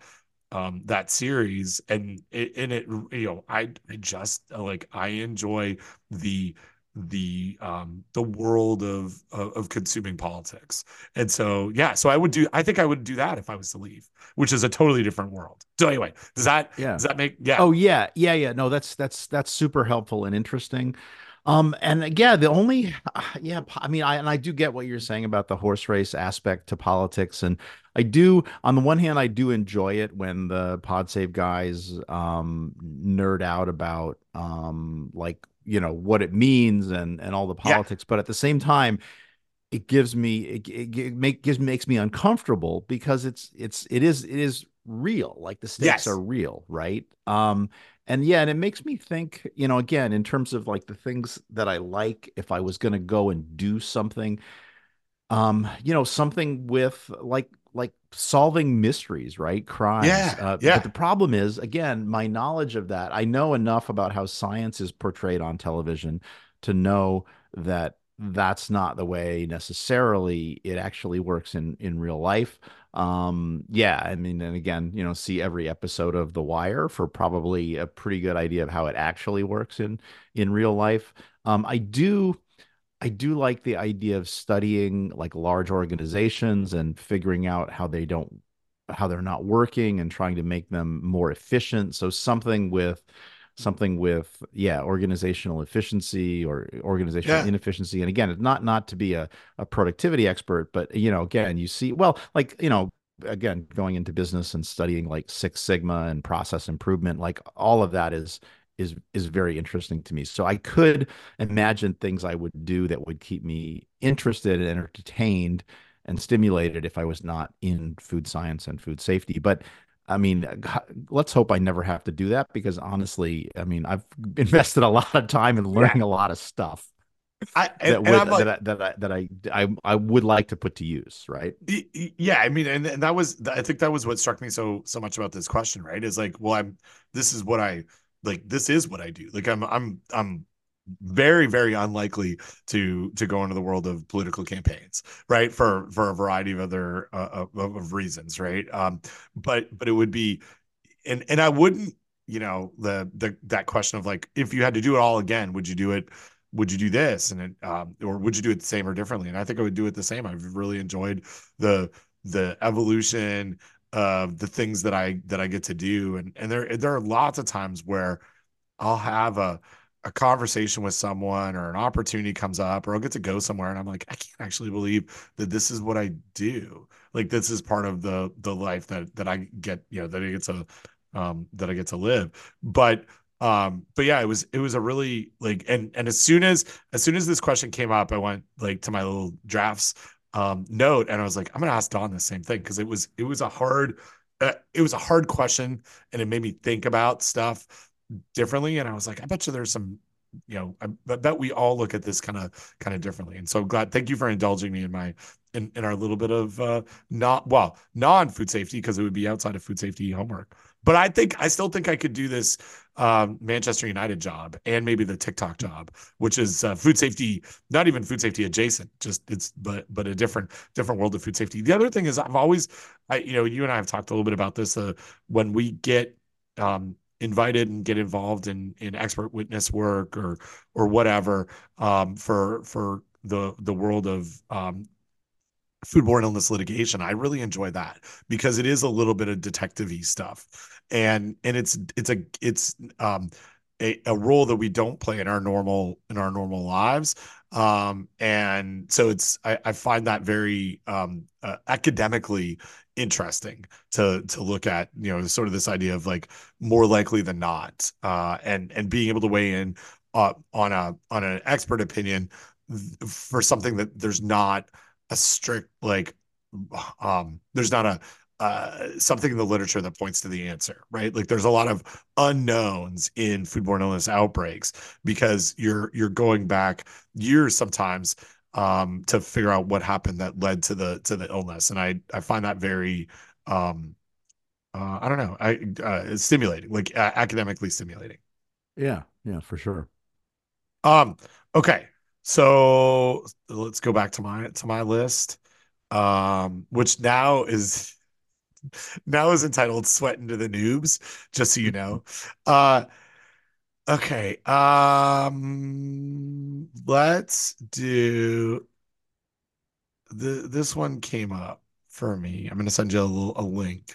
um that series and it and it you know i i just like i enjoy the the um the world of, of, of consuming politics. And so yeah so i would do i think i would do that if i was to leave which is a totally different world. So anyway does that yeah. does that make yeah. Oh yeah. Yeah yeah. No that's that's that's super helpful and interesting. Um and yeah the only yeah i mean i and i do get what you're saying about the horse race aspect to politics. And i do on the one hand i do enjoy it when the pod save guys um nerd out about um like you know what it means and and all the politics yeah. but at the same time it gives me it, it, it make gives makes me uncomfortable because it's it's it is it is real like the stakes yes. are real right um and yeah and it makes me think you know again in terms of like the things that i like if i was going to go and do something um you know something with like like solving mysteries, right? Crimes. Yeah, uh, yeah. But the problem is, again, my knowledge of that, I know enough about how science is portrayed on television to know that that's not the way necessarily it actually works in in real life. Um, yeah, I mean, and again, you know, see every episode of The Wire for probably a pretty good idea of how it actually works in in real life. Um, I do I do like the idea of studying like large organizations and figuring out how they don't how they're not working and trying to make them more efficient. So something with something with yeah organizational efficiency or organizational yeah. inefficiency and again it's not not to be a, a productivity expert but you know again you see well like you know again going into business and studying like six sigma and process improvement like all of that is is is very interesting to me. So I could imagine things I would do that would keep me interested and entertained and stimulated if I was not in food science and food safety. But I mean, let's hope I never have to do that because honestly, I mean, I've invested a lot of time in learning yeah. a lot of stuff. I, and, that, would, like, that, I, that, I, that I, I I would like to put to use, right? Yeah, I mean, and, and that was I think that was what struck me so so much about this question, right? Is like, well, I'm this is what I like this is what I do. Like I'm I'm I'm very very unlikely to to go into the world of political campaigns right? For for a variety of other uh, of, of reasons right? Um but but it would be and and i wouldn't you know the the that question of like if you had to do it all again would you do it would you do this? And it um or would you do it the same or differently? And i think i would do it the same. I've really enjoyed the the evolution of the things that i that i get to do and and there there are lots of times where i'll have a a conversation with someone or an opportunity comes up or I'll get to go somewhere and I'm like, I can't actually believe that this is what I do. Like this is part of the the life that that I get, you know, that I get to um that I get to live. But um but yeah, it was it was a really like and and as soon as as soon as this question came up, I went like to my little drafts um note and I was like, I'm gonna ask Don the same thing because it was it was a hard uh, it was a hard question and it made me think about stuff differently. And I was like, I bet you there's some, you know, I, I bet we all look at this kind of kind of differently. And so glad, thank you for indulging me in my in, in our little bit of uh not well non food safety because it would be outside of food safety homework. But I think I still think I could do this um, Manchester United job and maybe the TikTok job, which is uh, food safety, not even food safety adjacent, just it's but but a different different world of food safety. The other thing is I've always, I you know, you and I have talked a little bit about this. Uh, when we get um, invited and get involved in in expert witness work or or whatever um, for for the the world of um, foodborne illness litigation. I really enjoy that because it is a little bit of detective stuff, and and it's it's a it's um, a, a role that we don't play in our normal in our normal lives um, and so it's I, I find that very um, uh, academically interesting to to look at you know sort of this idea of like more likely than not uh, and and being able to weigh in uh, on a on an expert opinion for something that there's not a strict like um there's not a uh, something in the literature that points to the answer, right? Like there's a lot of unknowns in foodborne illness outbreaks because you're you're going back years sometimes um, to figure out what happened that led to the to the illness, and I I find that very um, uh, I don't know, I uh, stimulating, like uh, academically stimulating. Yeah, yeah, for sure. Um, okay, so let's go back to my to my list, um, which now is now is entitled "Sweating to the Noobs," just so you know. Uh, okay. Um, let's do the. This one came up for me. I'm going to send you a little a link.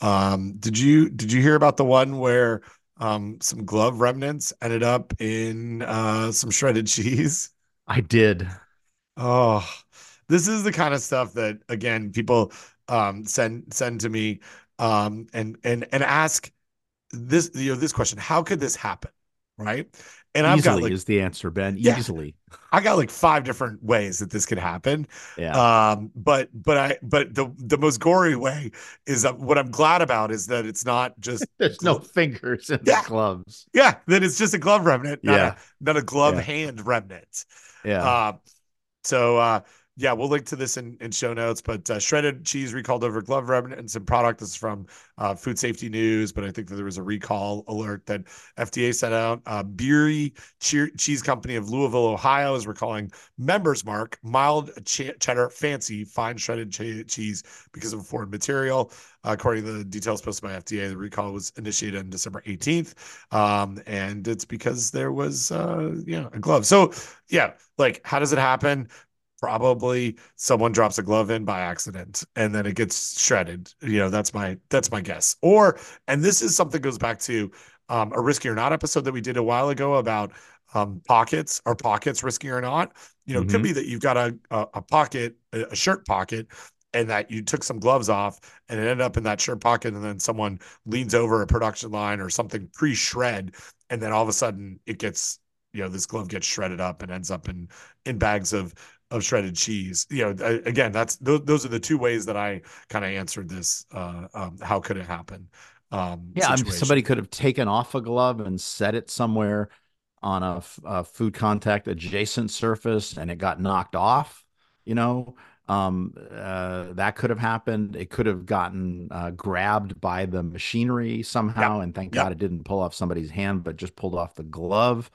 Um, did you did you hear about the one where um some glove remnants ended up in uh some shredded cheese? I did. Oh, this is the kind of stuff that again people um, send send to me um, and and and ask this you know this question: How could this happen? Right? And I've got like, is the answer, Ben. Yeah, Easily. I got like five different ways that this could happen. Yeah. Um, but but I but the the most gory way is that what I'm glad about is that it's not just there's no fingers in yeah. the gloves. Yeah, that it's just a glove remnant, not yeah. a not a glove yeah. hand remnant. Yeah. Uh, so uh yeah, we'll link to this in, in show notes. But uh, shredded cheese recalled over glove remnants and product. This is from uh, Food Safety News, but I think that there was a recall alert that FDA sent out. Uh, Biery che- Cheese Company of Louisville, Ohio, is recalling Members Mark mild ch- cheddar fancy fine shredded ch- cheese because of foreign material. According to the details posted by FDA, the recall was initiated on December 18th, um, and it's because there was, uh, know, a glove. So, yeah, like, how does it happen? Probably someone drops a glove in by accident and then it gets shredded you know that's my that's my guess or and this is something goes back to um, a risky or not episode that we did a while ago about um, pockets or pockets risky or not you know mm-hmm. it could mm-hmm. be that you've got a, a, a pocket a shirt pocket and that you took some gloves off and it ended up in that shirt pocket and then someone leans over a production line or something pre-shred and then all of a sudden it gets you know this glove gets shredded up and ends up in in bags of of shredded cheese. You know, again, that's those, those are the two ways that I kind of answered this. Uh, um, how could it happen? Um, yeah, I mean, somebody could have taken off a glove and set it somewhere on a, a, food contact adjacent surface, and it got knocked off. You know, um, uh, that could have happened. It could have gotten uh, grabbed by the machinery somehow, yep. and thank yep. God it didn't pull off somebody's hand, but just pulled off the glove.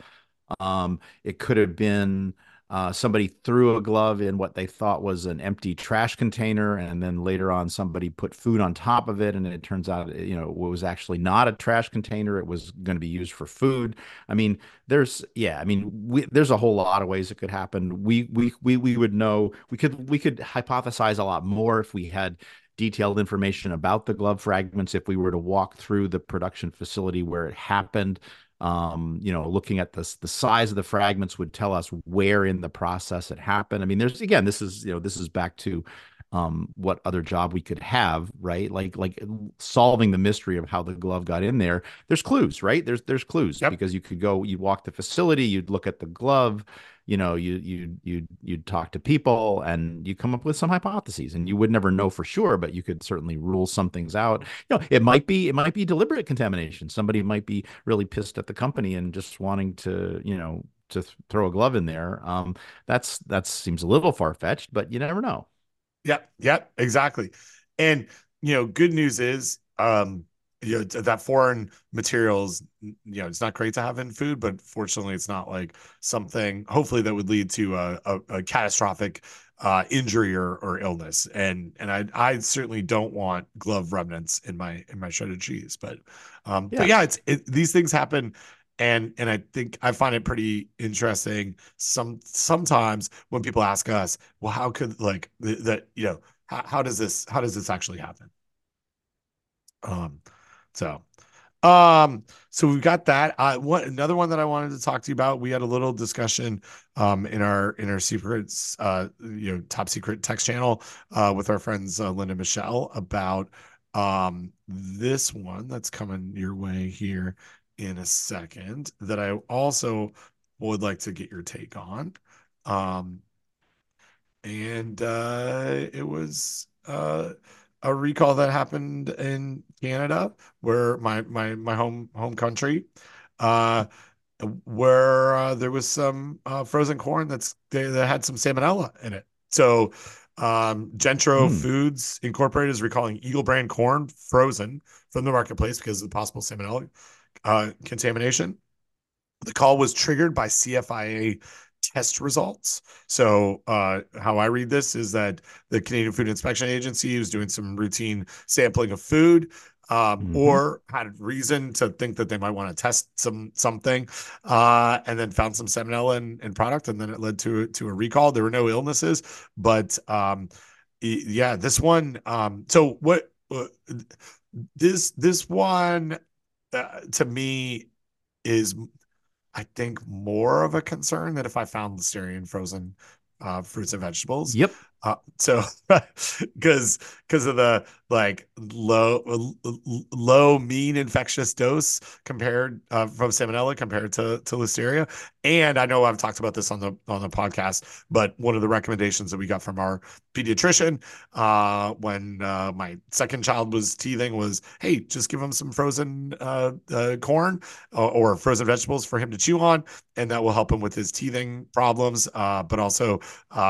Um, it could have been uh, somebody threw a glove in what they thought was an empty trash container, and then later on somebody put food on top of it, and it turns out you know it was actually not a trash container; it was going to be used for food. I mean, there's yeah, I mean, we, there's a whole lot of ways it could happen. We we we we would know we could we could hypothesize a lot more if we had detailed information about the glove fragments if we were to walk through the production facility where it happened um, you know, looking at the the size of the fragments would tell us where in the process it happened. I mean, there's again, this is you know, this is back to um, what other job we could have, right? Like like solving the mystery of how the glove got in there. There's clues, right? There's there's clues yep. because you could go, you'd walk the facility, you'd look at the glove, you know you you you you'd talk to people and you come up with some hypotheses and you would never know for sure but you could certainly rule some things out. You know it might be it might be deliberate contamination. Somebody might be really pissed at the company and just wanting to you know to th- throw a glove in there. Um that's that seems a little far-fetched but you never know. Yep yep exactly. And you know good news is um you know that foreign materials you know it's not great to have in food but fortunately it's not like something hopefully that would lead to a, a, a catastrophic uh, injury or, or illness. And and I I certainly don't want glove remnants in my in my shredded cheese but um yeah. but yeah. it's it, these things happen. And and I think I find it pretty interesting some sometimes when people ask us well how could like that you know how, how does this how does this actually happen? Um so, um, so we've got that. Uh, one another one that I wanted to talk to you about. We had a little discussion, um, in our in our secrets, uh, you know, top secret text channel, uh, with our friends uh, Linda Michelle about um this one that's coming your way here in a second that I also would like to get your take on. Um, and uh, it was uh a recall that happened in Canada, where my my my home home country, uh, where uh, there was some uh, frozen corn that's that had some salmonella in it. So, um, Gentro mm. Foods Incorporated is recalling Eagle brand corn frozen from the marketplace because of the possible salmonella uh, contamination. The call was triggered by CFIA test results. So, uh, how I read this is that the Canadian Food Inspection Agency was doing some routine sampling of food. Um, mm-hmm. or had reason to think that they might want to test some something, uh, and then found some salmonella in, in, product, and then it led to to a recall. There were no illnesses, but um, yeah, this one. Um, so what? Uh, this this one uh, to me is I think more of a concern than if I found Listeria frozen uh, fruits and vegetables. Yep. Uh, so because because of the like low low mean infectious dose compared uh, from salmonella compared to to listeria. And i know i've talked about this on the on the podcast but one of the recommendations that we got from our pediatrician uh, when uh, my second child was teething was hey just give him some frozen uh, uh, corn or, frozen vegetables for him to chew on and that will help him with his teething problems but also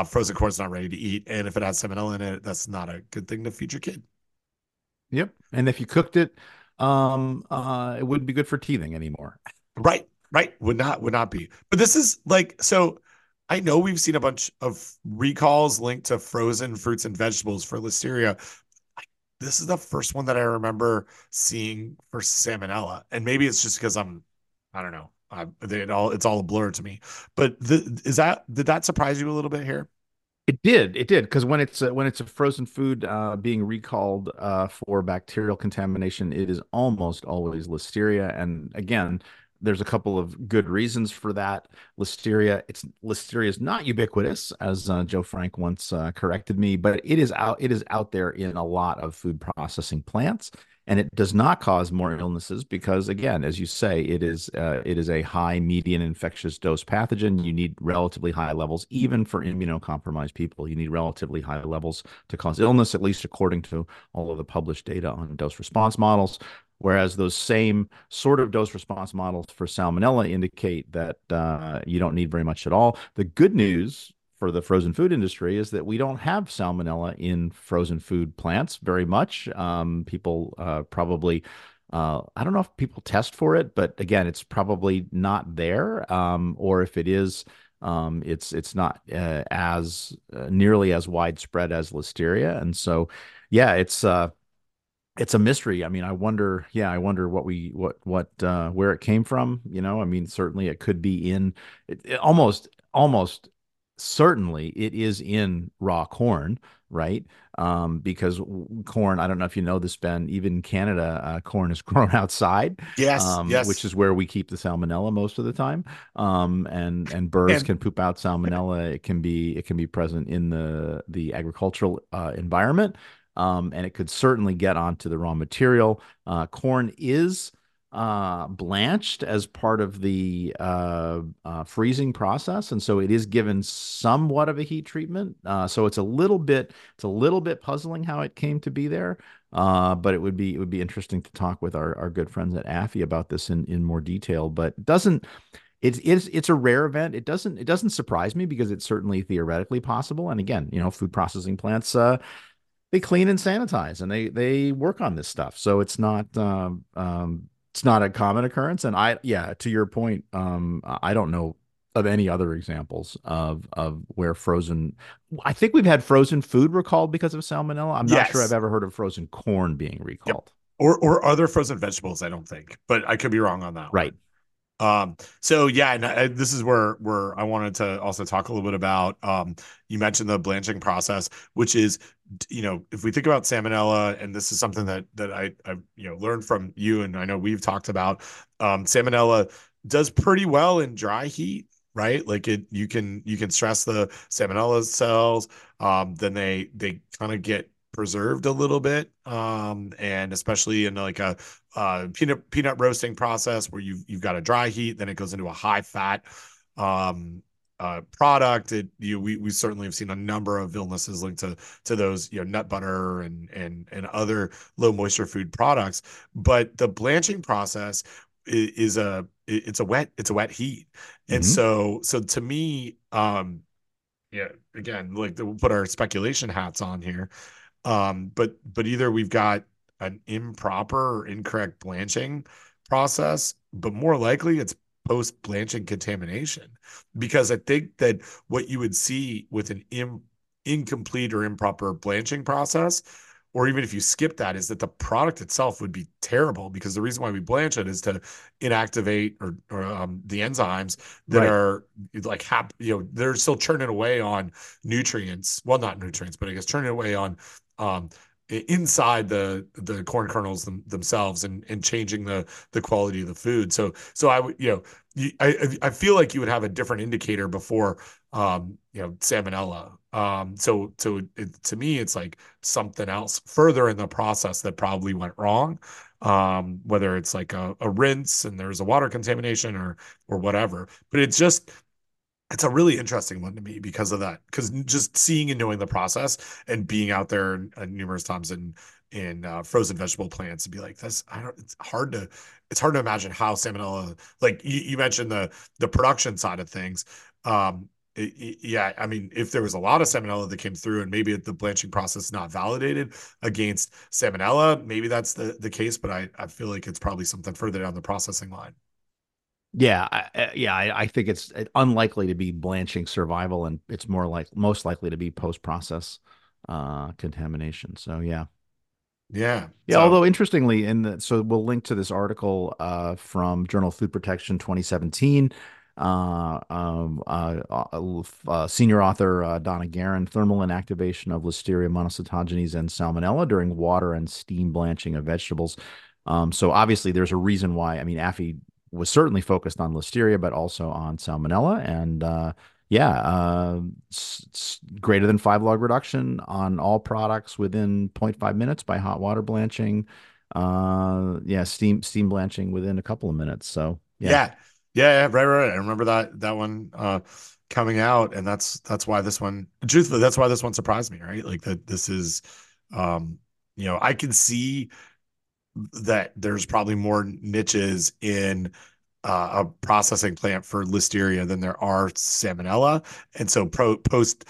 frozen corn's not ready to eat and if it has salmonella in it, that's not a good thing to feed your kid. Yep. And if you cooked it, um, uh, it wouldn't be good for teething anymore. Right. Right. Would not would not be. But this is like so. I know we've seen a bunch of recalls linked to frozen fruits and vegetables for listeria. This is the first one that I remember seeing for salmonella, and maybe it's just because I'm, I don't know, I, it all it's all a blur to me. But the, is that did that surprise you a little bit here? It did. It did because when it's a, when it's a frozen food uh, being recalled uh, for bacterial contamination, it is almost always listeria. And again, there's a couple of good reasons for that. Listeria, it's listeria is not ubiquitous, as uh, Joe Frank once uh, corrected me, but it is out. It is out there in a lot of food processing plants and it does not cause more illnesses because again as you say it is uh, it is a high median infectious dose pathogen. You need relatively high levels even for immunocompromised people you need relatively high levels to cause illness at least according to all of the published data on dose response models. Whereas those same sort of dose response models for salmonella indicate that uh, you don't need very much at all. The good news for the frozen food industry is that we don't have salmonella in frozen food plants very much. Um, people uh, probably Uh, I don't know if people test for it, but again, it's probably not there. Um, or if it is, um, it's it's not uh, as uh, nearly as widespread as listeria. And so, yeah, it's uh, it's a mystery. I mean, I wonder, yeah, I wonder what we what what uh where it came from, you know? I mean, certainly it could be in it, it almost almost certainly it is in raw corn, right? Um, because corn, I don't know if you know this, Ben, even in Canada, uh, corn is grown outside, Yes, um, yes. which is where we keep the salmonella most of the time. Um, and and birds And can poop out salmonella. It can be it can be present in the the agricultural uh, environment um, and it could certainly get onto the raw material. Uh, corn is uh, blanched as part of the uh, uh, freezing process, and so it is given somewhat of a heat treatment. Uh, so it's a little bit it's a little bit puzzling how it came to be there. Uh, but it would be it would be interesting to talk with our, our good friends at AFI about this in, in more detail. But doesn't it's it's it's a rare event. It doesn't it doesn't surprise me because it's certainly theoretically possible. And again, you know, food processing plants uh, they clean and sanitize and they they work on this stuff. So it's not um, um, it's not a common occurrence. And I yeah, to your point, um, I don't know of any other examples of of where frozen. I think we've had frozen food recalled because of salmonella. I'm not sure I've ever heard of frozen corn being yep. recalled. Or or other frozen vegetables, I don't think, but I could be wrong on that one. Right. Um, so yeah, and I, this is where where I wanted to also talk a little bit about. Um, you mentioned the blanching process, which is, you know, if we think about salmonella, and this is something that that I I you know learned from you, and I know we've talked about. Um, salmonella does pretty well in dry heat, right? Like it, you can you can stress the salmonella cells. Um, then they they kind of get preserved a little bit um and especially in like a uh peanut peanut roasting process where you've you've got a dry heat then it goes into a high fat um uh product. It you we we certainly have seen a number of illnesses linked to to those you know nut butter and and and other low moisture food products. But the blanching process is, is a it's a wet it's a wet heat. And hmm so so to me um yeah again like we'll put our speculation hats on here um, but but either we've got an improper or incorrect blanching process, but more likely it's post blanching contamination. Because I think that what you would see with an incomplete or improper blanching process, or even if you skip that, is that the product itself would be terrible because the reason why we blanch it is to inactivate or, or um, the enzymes that Right. are like hap you know they're still churning away on nutrients well not nutrients but i guess churning away on um inside the the corn kernels them, themselves and and changing the the quality of the food. So so i would you know you, i i feel like you would have a different indicator before um you know salmonella. Um so so it, to me it's like something else further in the process that probably went wrong. Um whether it's like a, a rinse and there's a water contamination or or whatever. But it's just it's a really interesting one to me because of that. Because just seeing and knowing the process and being out there uh, numerous times in in uh, frozen vegetable plants and be like, this, I don't. It's hard to it's hard to imagine how salmonella. Like you, you mentioned the the production side of things. Um, yeah, I mean, if there was a lot of salmonella that came through and maybe the blanching process not validated against salmonella, maybe that's the the case. But I I feel like it's probably something further down the processing line. Yeah, I, I- yeah, I, I think it's unlikely to be blanching survival, and it's more like most likely to be post-process uh, contamination. So yeah, Yeah. yeah. So Although interestingly, in the so we'll link to this article uh, from Journal of Food Protection 2017. Uh, um, uh, uh, uh, senior author uh, Donna Garren, thermal inactivation of Listeria monocytogenes and Salmonella during water and steam blanching of vegetables. Um, so obviously, there's a reason why. I mean, AFI was certainly focused on Listeria, but also on Salmonella, and uh, yeah, uh, greater than five log reduction on all products within zero point 0.5 minutes by hot water blanching. Uh, yeah, steam steam blanching within a couple of minutes. So yeah. Yeah. Yeah, yeah, right, right. right. I remember that that one uh coming out and that's that's why this one truthfully that's why this one surprised me, right? Like that this is um you know, I can see that there's probably more niches in uh, a processing plant for listeria than there are salmonella. And so pro post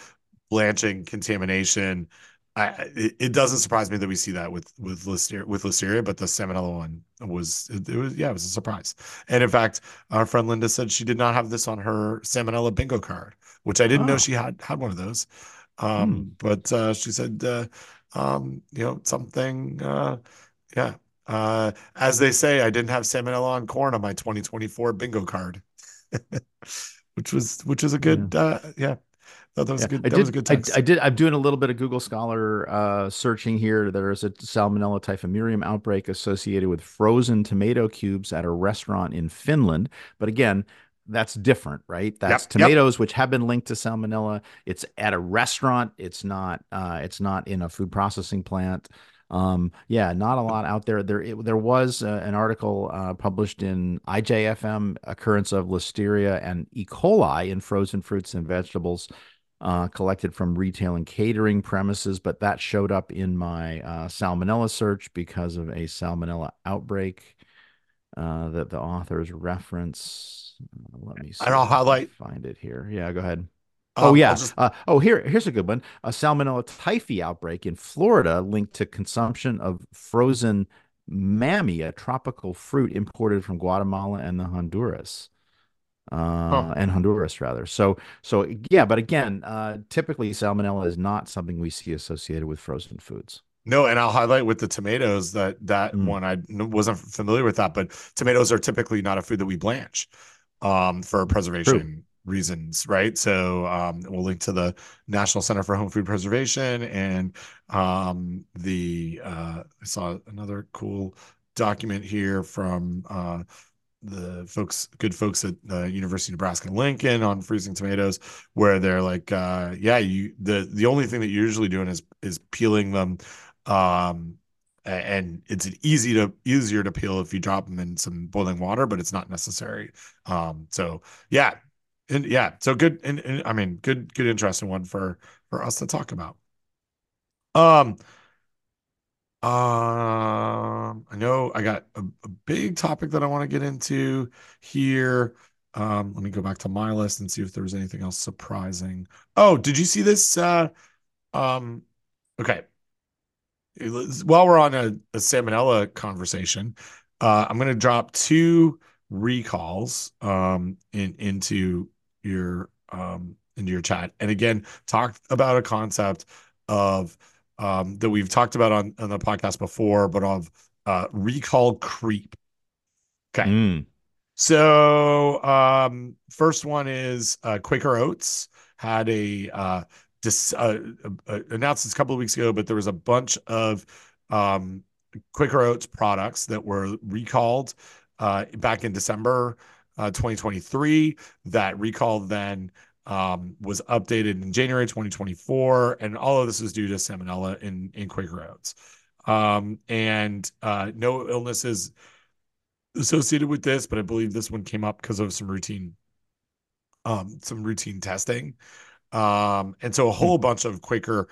blanching contamination I it, it doesn't surprise me that we see that with with listeria with listeria, but the salmonella one was it, it, was yeah it was a surprise. And in fact, our friend Linda said she did not have this on her salmonella bingo card, which I didn't oh. know she had had one of those. Um, hmm. but uh, she said, uh, um, you know, something, uh, yeah. Uh, as they say, I didn't have salmonella on corn on my 2024 bingo card, which was which was a good, yeah. Uh, yeah that was yeah. good. That did, was a good text. I, I, did. I'm doing a little bit of Google Scholar uh, searching here. There's a Salmonella typhimurium outbreak associated with frozen tomato cubes at a restaurant in Finland. But again, that's different, right? That's yep, tomatoes yep. which have been linked to salmonella. It's at a restaurant. It's not. Uh, it's not in a food processing plant. Um, yeah, not a lot out there. There, it, there was uh, an article uh, published in IJFM occurrence of listeria and E. coli in frozen fruits and vegetables uh, collected from retail and catering premises, but that showed up in my uh, salmonella search because of a salmonella outbreak uh, that the authors reference. Let me see. I'll highlight. Find it here. Yeah, go ahead. Um, oh yeah. Just... Uh, oh here, here's a good one. A salmonella typhi outbreak in Florida linked to consumption of frozen mamey, a tropical fruit imported from Guatemala and the Honduras uh, and Honduras rather. So so yeah, but again, uh, typically salmonella is not something we see associated with frozen foods. No, and I'll highlight with the tomatoes that that mm. one I wasn't familiar with that, but tomatoes are typically not a food that we blanch um, for preservation. Reasons, right? So um, we'll link to the National Center for Home Food Preservation and um, the uh, I saw another cool document here from uh, the folks, good folks at the University of Nebraska Lincoln on freezing tomatoes, where they're like, uh, yeah, you the the only thing that you're usually doing is is peeling them, um, and it's easy to easier to peel if you drop them in some boiling water, but it's not necessary. Um, so yeah, and yeah, so good, and, and I mean, good, good, interesting one for for us to talk about. Um, um, I know I got a, a big topic that I want to get into here. Um, let me go back to my list and see if there was anything else surprising. Oh, did you see this? Uh, um, okay. While we're on a, a salmonella conversation, uh, I'm going to drop two recalls um, in into your um, into your chat, and again, talk about a concept of um, that we've talked about on, on the podcast before, but of uh, recall creep. Okay. Mm. So, um, first one is uh, Quaker Oats had a uh, dis, uh, uh, announced this a couple of weeks ago, but there was a bunch of um, Quaker Oats products that were recalled uh, back in December uh, 2023. That recall then um, was updated in January 2024, and all of this is due to salmonella in in Quaker Oats. Um, and uh, no illnesses associated with this, but I believe this one came up because of some routine, um, some routine testing. Um, and so a whole hmm. bunch of Quaker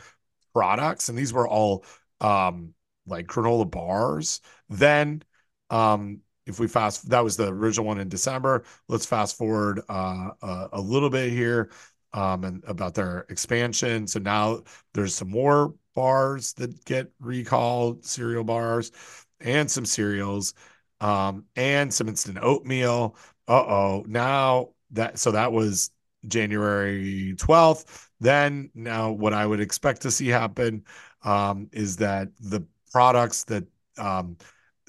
products, and these were all um, like granola bars. Then um, if we fast that was the original one in december. Let's fast forward uh, a, a, little bit here um, and about their expansion. So now there's some more bars that get recalled cereal bars and some cereals um, and some instant oatmeal. Uh-oh now that so that was january 12th then now what i would expect to see happen um, is that the products that um,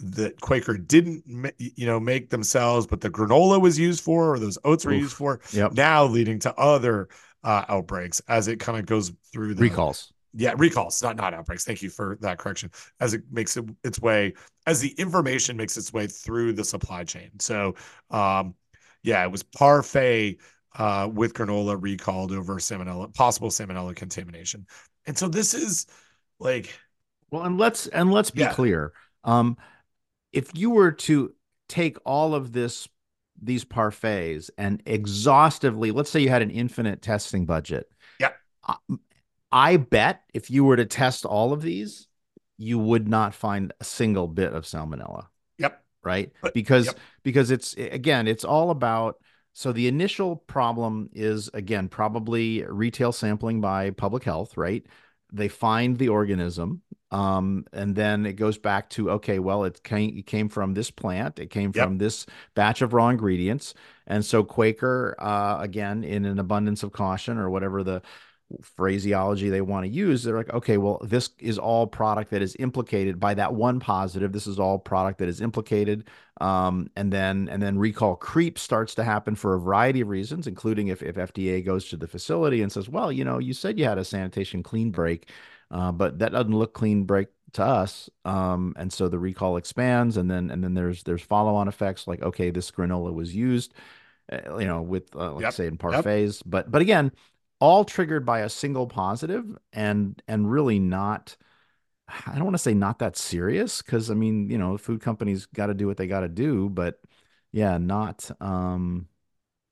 that Quaker didn't, you know, make themselves, but the granola was used for, or those oats were Oof. used for. Yep. Now leading to other uh, outbreaks as it kind of goes through the recalls. Yeah, recalls, not not outbreaks. Thank you for that correction. As it makes it, its way, as the information makes its way through the supply chain. So, um, yeah, it was Parfait uh, with granola recalled over salmonella, possible salmonella contamination. And so this is like, well, and let's and let's be yeah. clear. Um, if you were to take all of this these parfaits and exhaustively let's say you had an infinite testing budget. Yeah. I, I bet if you were to test all of these you would not find a single bit of salmonella. Yep. Right? But, because yep. because it's again it's all about so the initial problem is again probably retail sampling by public health right they find the organism um, and then it goes back to okay, well, it came it came from this plant, it came Yep. from this batch of raw ingredients, and so Quaker, uh, again, in an abundance of caution or whatever the phraseology they want to use, they're like, okay, well, this is all product that is implicated by that one positive. This is all product that is implicated, um, and then and then recall creep starts to happen for a variety of reasons, including if if FDA goes to the facility and says, well, you know, you said you had a sanitation clean break. Uh, but that doesn't look clean break to us. Um, and so the recall expands, and then and then there's there's follow on effects like okay, this granola was used, uh, you know, with uh, like Yep. say in Yep. parfaits, but but again, all triggered by a single positive, and and really not. I don't want to say not that serious because I mean, you know, food companies got to do what they got to do, but yeah, not um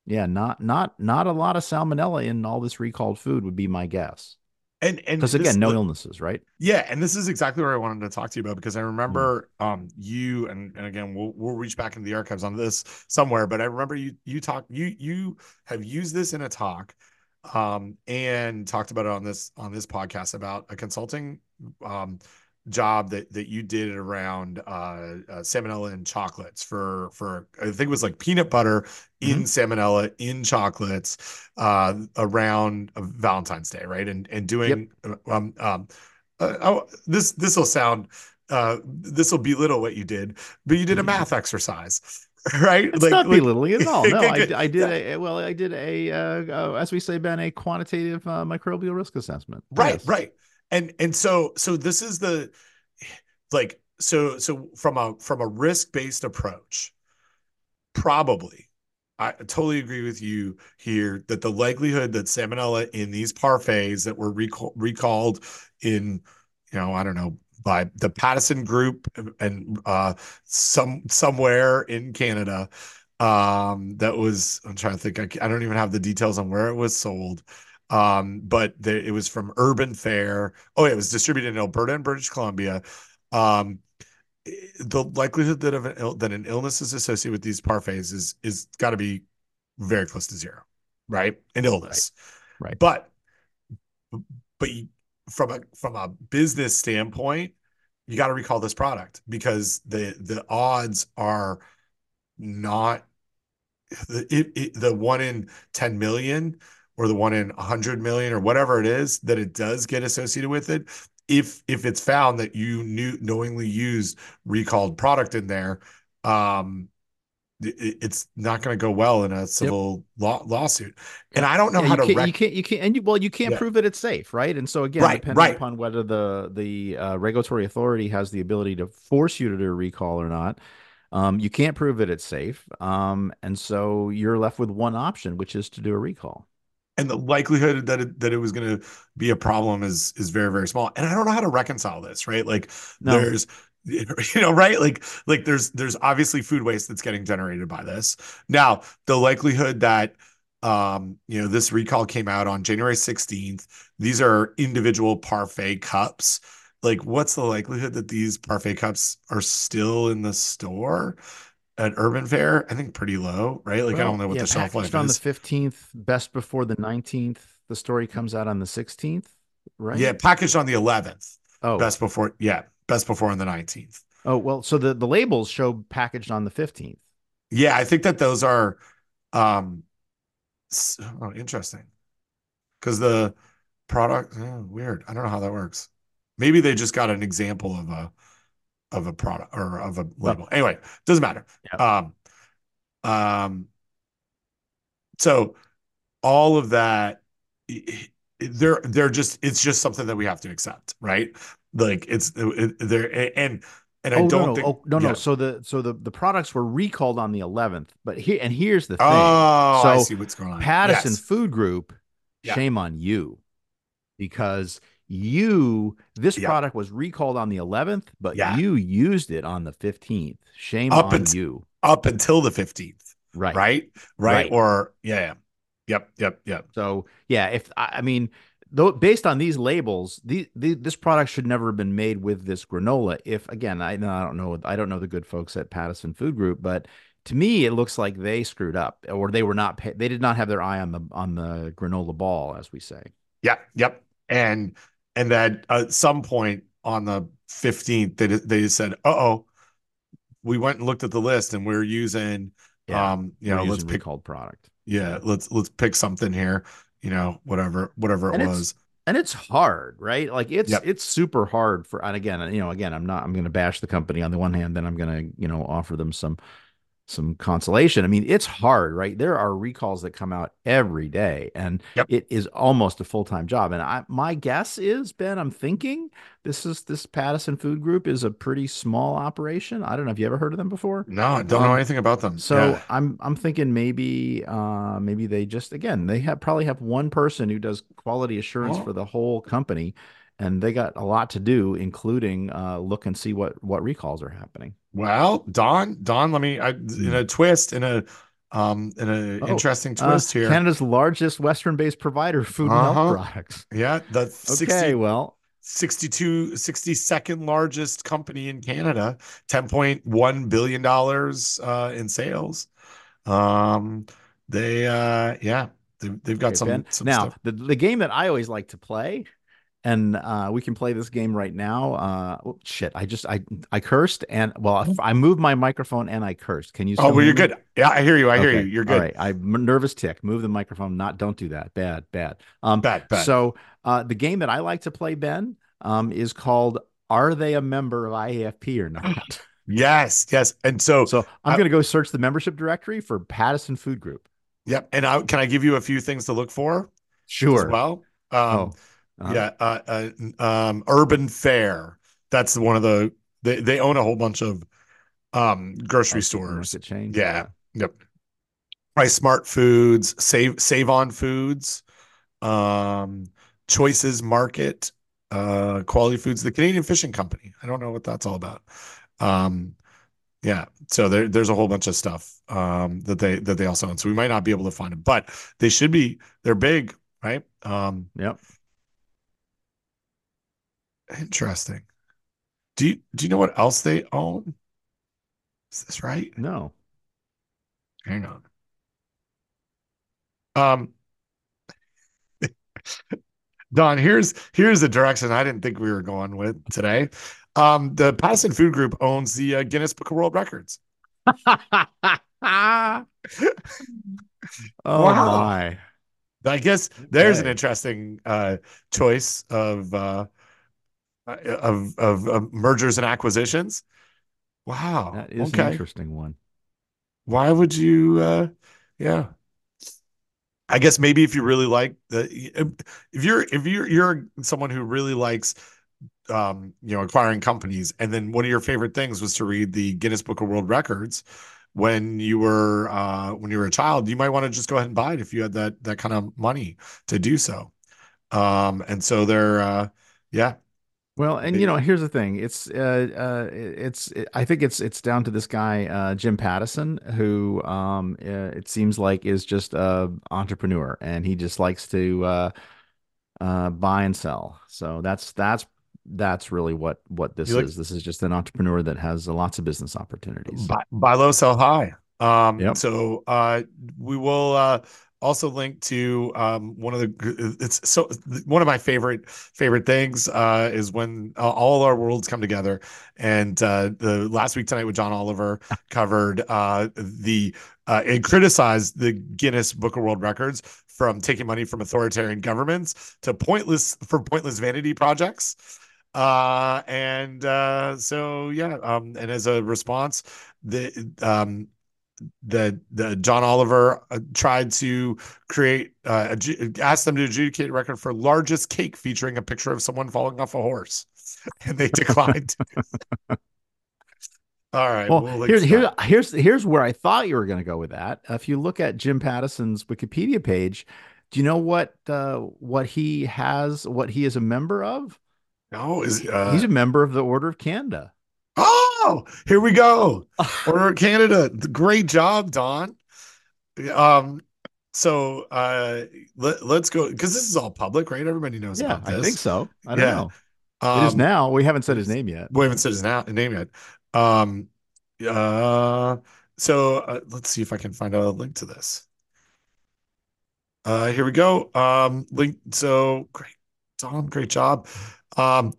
yeah, not not not a lot of salmonella in all this recalled food would be my guess. And and Because again, no illnesses, right? Yeah, and this is exactly what I wanted to talk to you about because I Mm. remember um you and, and again we'll we'll reach back into the archives on this somewhere, but I remember you you talk you you have used this in a talk um and talked about it on this on this podcast about a consulting um job that that you did around uh, uh salmonella and chocolates for for I think it was like peanut butter in salmonella in chocolates uh around Valentine's Day, right? And and doing um um uh, oh, this this will sound uh this will belittle what you did, but you did a math exercise, right? It's not like- belittling it at all. No, I. I did a well, I did a uh, uh, as we say, Ben, a quantitative uh, microbial risk assessment. right Yes. right and and so so this is the like so so from a from a risk-based approach probably i totally agree with you here that the likelihood that salmonella in these parfaits that were recall, recalled in you know i don't know by the Pattison group and uh some somewhere in canada um that was i'm trying to think i, I don't even have the details on where it was sold um, but the, it was from Urban Fare. Oh, yeah, it was distributed in Alberta and British Columbia. Um, the likelihood that of an Ill, that an illness is associated with these parfaits is is got to be very close to zero, right? An illness, Right. But but you, from a from a business standpoint, you got to recall this product because the the odds are not the it, it, the one in 10 million or the one in 100 million or whatever it is that it does get associated with it if if it's found that you knew knowingly used recalled product in there um it's not going to go well in a civil law, lawsuit and i don't know Yeah, how you to can't, rec- you can't, you can't, and you, well, you can't Yeah. prove that it's safe, right? And so again, Right, depending right. upon whether the the uh, regulatory authority has the ability to force you to do a recall or not, um, you can't prove that it's safe, um, and so you're left with one option, which is to do a recall. and the likelihood that it, that it was going to be a problem is is very very small and i don't know how to reconcile this right like No. there's you know right like like there's there's obviously food waste that's getting generated by this now the likelihood that um you know this recall came out on january 16th these are individual parfait cups like what's the likelihood that these parfait cups are still in the store at Urban Fare i think pretty low right like i don't know what yeah, the shelf life packaged on is the fifteenth, best before the nineteenth. The story comes out on the sixteenth, right? Yeah, packaged on the 11th. Oh, Best before, yeah, best before on the 19th. oh well. So the the labels show packaged on the fifteenth. Yeah, I think that those are um oh, interesting. Because the product oh, weird. I don't know how that works. Maybe they just got an example of a of a product or of a label. Anyway, doesn't matter. Um um so all of that they're they're just it's just something that we have to accept, right? Like it's it, there and and I oh, don't no, no. think oh, no, no. yeah. So the so the the products were recalled on the 11th, but here and here's the thing. Oh, so I see what's going on. Pattison Yes. Food Group, Yeah. shame on you, because you this Yeah. product was recalled on the 11th, but Yeah. you used it on the 15th. Shame Up on you. up until the 15th, Right. right? Right. Right. Or yeah, yeah. Yep, yep, yep. So yeah, if I I mean, though based on these labels, the, the this product should never have been made with this granola. If again, I, I don't know, I don't know the good folks at Pattison Food Group, but to me, it looks like they screwed up, or they were not, they did not have their eye on the on the granola ball, as we say. Yep, yep. And and that at some point on the 15th, they they said, "Uh oh, we went and looked at the list, and we're using, Yeah, um, you know, let's pick, called product. yeah, let's let's pick something here, you know, whatever whatever it And was." and it's hard, right? Like it's Yep. it's super hard for and again, you know, again, I'm not I'm going to bash the company on the one hand, then I'm going to, you know, offer them some some consolation. I mean, it's hard, right? There are recalls that come out every day, and Yep. it is almost a full-time job. And I, my guess is, Ben, I'm thinking this is this Pattison Food Group is a pretty small operation. I don't know. if you ever heard of them before? No, I don't know Um, anything about them. so Yeah. I'm I'm thinking maybe uh maybe they just again they have probably have one person who does quality assurance Oh. for the whole company, and they got a lot to do, including uh look and see what what recalls are happening. Well, Don, Don, let me I, in a twist, in a um, in an Oh, interesting Uh, twist here. Canada's largest Western-based provider of food and health Uh-huh. products. yeah, the 60, Okay, well, 62 62nd largest company in Canada, 10.1 billion dollars uh in sales. Um they uh yeah, they, they've got okay, some some Now, stuff. the the game that I always like to play, and uh, we can play this game right now. Uh, oh, shit, I just I I cursed and well, I, I moved my microphone and I cursed. Can you? Oh, well, you're me? good. Yeah, I hear you. I hear you. You're good. right. I'm nervous tick. Move the microphone. Not don't do that. Bad, bad. Um, Bad, bad. so uh the game that I like to play, Ben, um, is called Are They a Member of IAFP or Not? Yes, yes. And so, so I'm I- gonna go search the membership directory for Pattison Food Group. yep. And I can I give you a few things to look for Sure. as well? Um oh. Uh-huh. yeah, uh, uh, um, Urban Fare. That's one of the they they own a whole bunch of um grocery stores. chain. Yeah. Yep. Price Smart Foods, Save Save on Foods, um, Choices Market, uh, Quality Foods, the Canadian Fishing Company. I don't know what that's all about. Um, yeah, so there there's a whole bunch of stuff um that they that they also own. So we might not be able to find them, but they should be. They're big, right? Um, Yep. Interesting. Do you do you know what else they own? Is this right? No. Hang on. Um, Don, here's here's the direction I didn't think we were going with today. Um, the Pattison Food Group owns the uh, Guinness Book of World Records. oh Wow. my. I guess there's an interesting uh, choice of, uh, of of of mergers and acquisitions. Wow. That is an interesting one. Why would you? Uh, yeah. I guess maybe if you really like the, if you're if you're you're someone who really likes, um, you know, acquiring companies, and then one of your favorite things was to read the Guinness Book of World Records when you were uh when you were a child, you might want to just go ahead and buy it if you had that that kind of money to do so. Um, and so they're uh, yeah, Well, and you know, here's the thing. It's uh, uh it's I think it's it's down to this guy uh Jim Pattison who um uh, it seems like is just a entrepreneur and he just likes to uh uh buy and sell. So that's that's that's really what what this like- is. This is just an entrepreneur that has lots of business opportunities. buy, buy low, sell high. Um, Yep. so uh, we will uh, also linked to um, one of the it's so one of my favorite favorite things uh, is when uh, all our worlds come together. And uh, the last week tonight with John Oliver covered uh, the uh, and criticized the Guinness Book of World Records from taking money from authoritarian governments to pointless for pointless vanity projects. Uh, and uh, so yeah, um, and as a response, the um the the John Oliver uh, tried to create uh adju- asked them to adjudicate a record for largest cake featuring a picture of someone falling off a horse, and they declined. All right, Well, we'll here's here, here's here's where I thought you were going to go with that. If you look at Jim Pattison's Wikipedia page, do you know what uh, what he has, what he is a member of? No, is uh, He's a member of the Order of Canada. Oh here we go. Order Canada. Great job, Don. Um, so uh, let, let's go because this is all public, right? Everybody knows yeah, about this. I think so. I don't Yeah. know. it is Um, now. We haven't said his name yet. We haven't said his na- name yet. Um, uh, so uh, let's see if I can find a link to this. Uh, here we go. Um, link. So great. Don, great job. Um,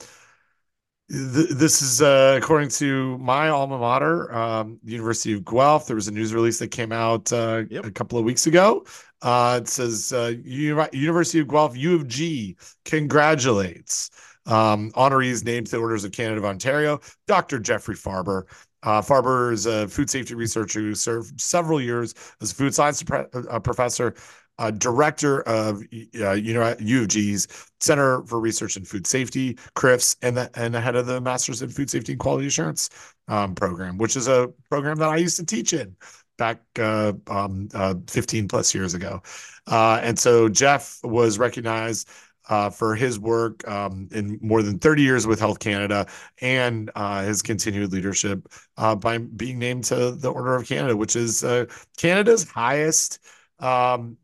th- this is uh, according to my alma mater, um, University of Guelph. There was a news release that came out uh, Yep. a couple of weeks ago. Uh, it says uh, University of Guelph U of G congratulates um, honorees named to the Orders of Canada of Ontario, Dr. Jeffrey Farber. Uh, Farber is a food safety researcher who served several years as a food science uh, professor, uh, director of uh, you know U of G's Center for Research in Food Safety, CRIFS, and the, and the head of the Masters in Food Safety and Quality Assurance um, program, which is a program that I used to teach in back uh, um, uh, 15 plus years ago. Uh, and so Jeff was recognized uh, for his work um, in more than 30 years with Health Canada and uh, his continued leadership uh, by being named to the Order of Canada, which is uh, Canada's highest, um,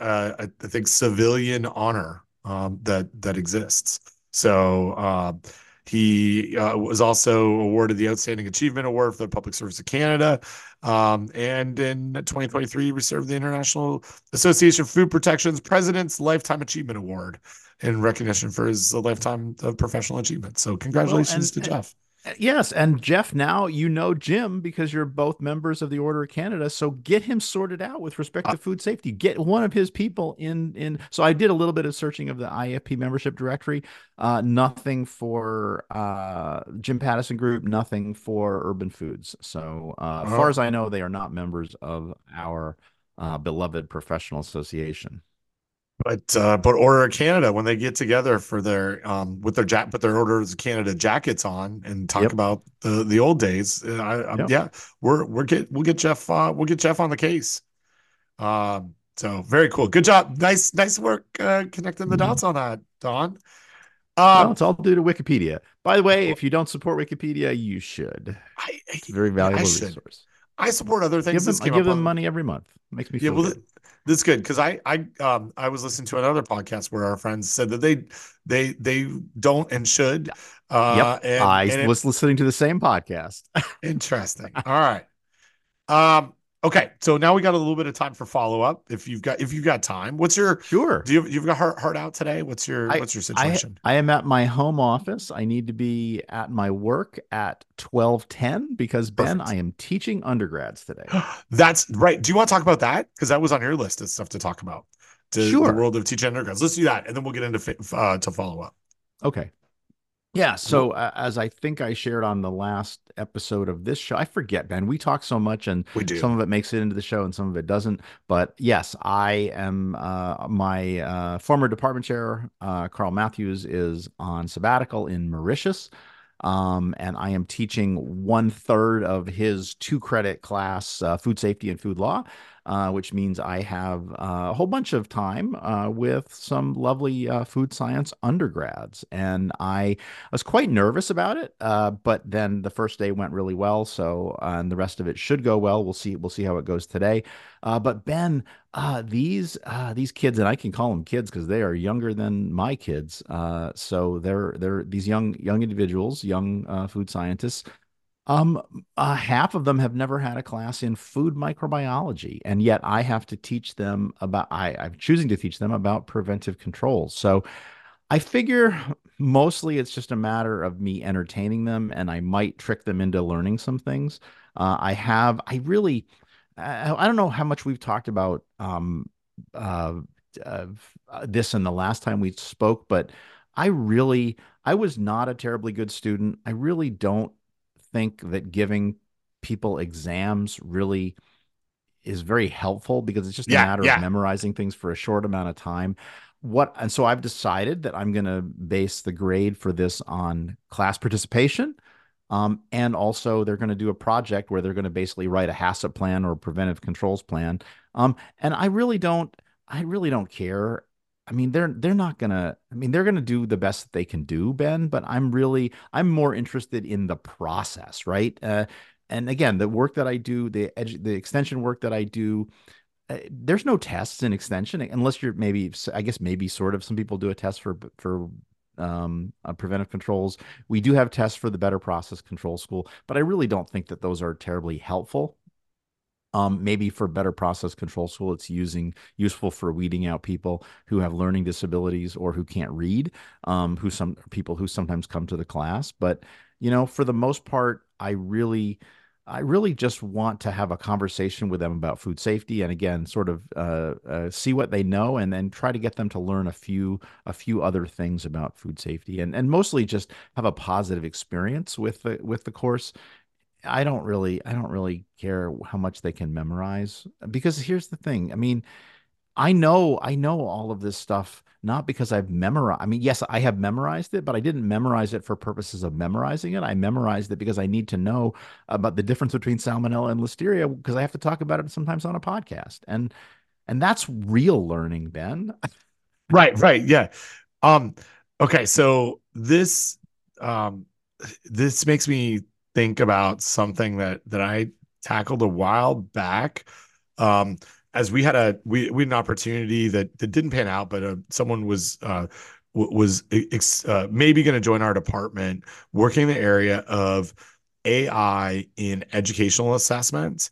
uh, I think, civilian honor um, that that exists. So uh, he was also awarded the Outstanding Achievement Award for the Public Service of Canada. Um, and in 2023, he received the International Association of Food Protection's President's Lifetime Achievement Award in recognition for his lifetime of professional achievement. So congratulations well, and, to Jeff. Yes, and Jeff, now you know Jim because you're both members of the Order of Canada. So get him sorted out with respect to uh, food safety. Get one of his people in. In so I did a little bit of searching of the IFP membership directory. Uh, nothing for uh, Jim Pattison Group. Nothing for Urban Foods. So uh, as far as I know, they are not members of our uh, beloved professional association but uh, but Order of Canada when they get together for their um with their jack put their Orders of Canada jackets on and talk yep. about the the old days. Uh, I, I, yep. Yeah, we're we're get we'll get Jeff uh, we'll get Jeff on the case. Um, so very cool. Good job. Nice nice work uh, connecting the mm-hmm. dots on that, Don. Um, it's all due to Wikipedia. By the way, if you don't support Wikipedia, you should. I, it's a very valuable resource. I support other things. Give them, I give them money every month. It makes me feel yeah, well, good. This is good because I I um I was listening to another podcast where our friends said that they they they don't and should. Uh, yep, and, I and was it, listening to the same podcast. interesting. All right. Um. Okay, so now we got a little bit of time for follow up. If you've got if you've got time, what's your sure? Do you you've got heart heart out today? What's your I, what's your situation? I, I, am at my home office. I need to be at my work at twelve ten because Ben, Perfect. I am teaching undergrads today. That's right. Do you want to talk about that? Because that was on your list of stuff to talk about. To sure. the world of teaching undergrads. Let's do that, and then we'll get into uh, to follow up. Okay. Yeah. So uh, as I think I shared on the last episode of this show, I forget, Ben. We talk so much, and we do. some of it makes it into the show, and some of it doesn't. But yes, I am. Uh, my uh, former department chair, uh, Karl Matthews, is on sabbatical in Mauritius. Um, and I am teaching one third of his two credit class, uh, food safety and food law uh, which means I have uh, a whole bunch of time uh, with some lovely uh, food science undergrads. And I was quite nervous about it, uh, but then the first day went really well. So, and the rest of it should go well. We'll see. We'll see how it goes today. but Ben, these these kids, and I can call them kids because they are younger than my kids. so they're they're these young young individuals, young food scientists um, uh, half of them have never had a class in food microbiology, and yet I have to teach them about. I, I'm choosing to teach them about preventive controls. So, I figure mostly it's just a matter of me entertaining them, and I might trick them into learning some things. Uh, I have. I really. I, I don't know how much we've talked about um, uh, uh, this in the last time we spoke, but I really. I was not a terribly good student. I really don't think that giving people exams really is very helpful because it's just yeah, a matter yeah. of memorizing things for a short amount of time. What and so I've decided that I'm going to base the grade for this on class participation. Um, and also, they're going to do a project where they're going to basically write a HACCP plan or preventive controls plan. Um, and I really don't, I really don't care I mean, they're they're not gonna. I mean, they're gonna do the best that they can do, Ben. But I'm really, I'm more interested in the process, right? Uh, and again, the work that I do, the edu- the extension work that I do, uh, there's no tests in extension unless you're maybe, I guess maybe sort of. Some people do a test for for um, uh, preventive controls. We do have tests for the Better Process Control School, but I really don't think that those are terribly helpful Um, maybe for better process control tool, it's using useful for weeding out people who have learning disabilities or who can't read, um, who some people who sometimes come to the class. But you know, for the most part, I really I really just want to have a conversation with them about food safety, and again, sort of uh, uh, see what they know, and then try to get them to learn a few a few other things about food safety, and and mostly just have a positive experience with the with the course. I don't really I don't really care how much they can memorize because here's the thing. I mean, I know I know all of this stuff not because I've memorized. I mean, yes, I have memorized it, but I didn't memorize it for purposes of memorizing it. I memorized it because I need to know about the difference between salmonella and listeria because I have to talk about it sometimes on a podcast. And and that's real learning, Ben. right, right. Yeah. Um okay, so this um this makes me think about something that that I tackled a while back. Um as we had a we we had an opportunity that that didn't pan out, but uh, someone was uh, was uh, maybe going to join our department, working in the area of AI in educational assessment.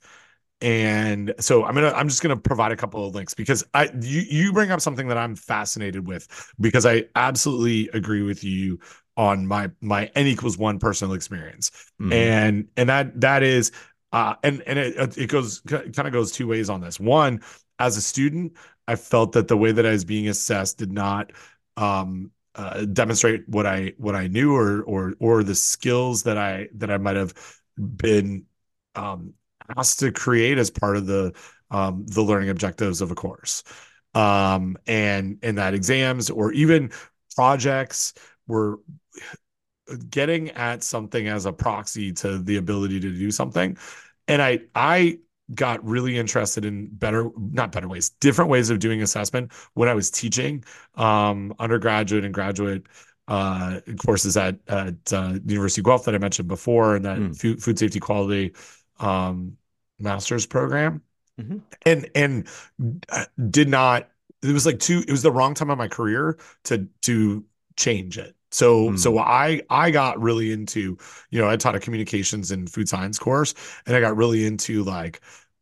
And so I'm gonna I'm just gonna provide a couple of links because I you you bring up something that I'm fascinated with because I absolutely agree with you on my my n equals one personal experience mm-hmm. and and that that is uh, and and it it goes kind of goes two ways on this. One, as a student, I felt that the way that I was being assessed did not um, uh, demonstrate what I what I knew or or or the skills that I that I might have been um, asked to create as part of the um, the learning objectives of a course. Um, and and that exams or even projects were getting at something as a proxy to the ability to do something. And I I got really interested in better not better ways different ways of doing assessment when i was teaching um, undergraduate and graduate uh, courses at at uh, university of guelph that i mentioned before and that mm. food, food safety quality um, master's program mm-hmm. and and uh, did not it was like two it was the wrong time of my career to to change it so mm. so I I got really into, you know, I taught a communications and food science course and I got really into like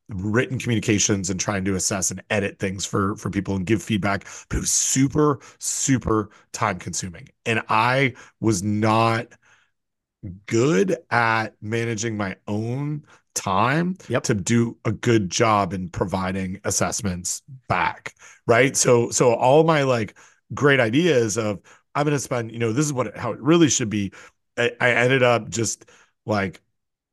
written communications and trying to assess and edit things for for people and give feedback but it was super super time consuming and i was not good at managing my own time yep. to do a good job in providing assessments back right so so all my like great ideas of I'm going to spend, you know, this is what how it really should be. I, I ended up just like,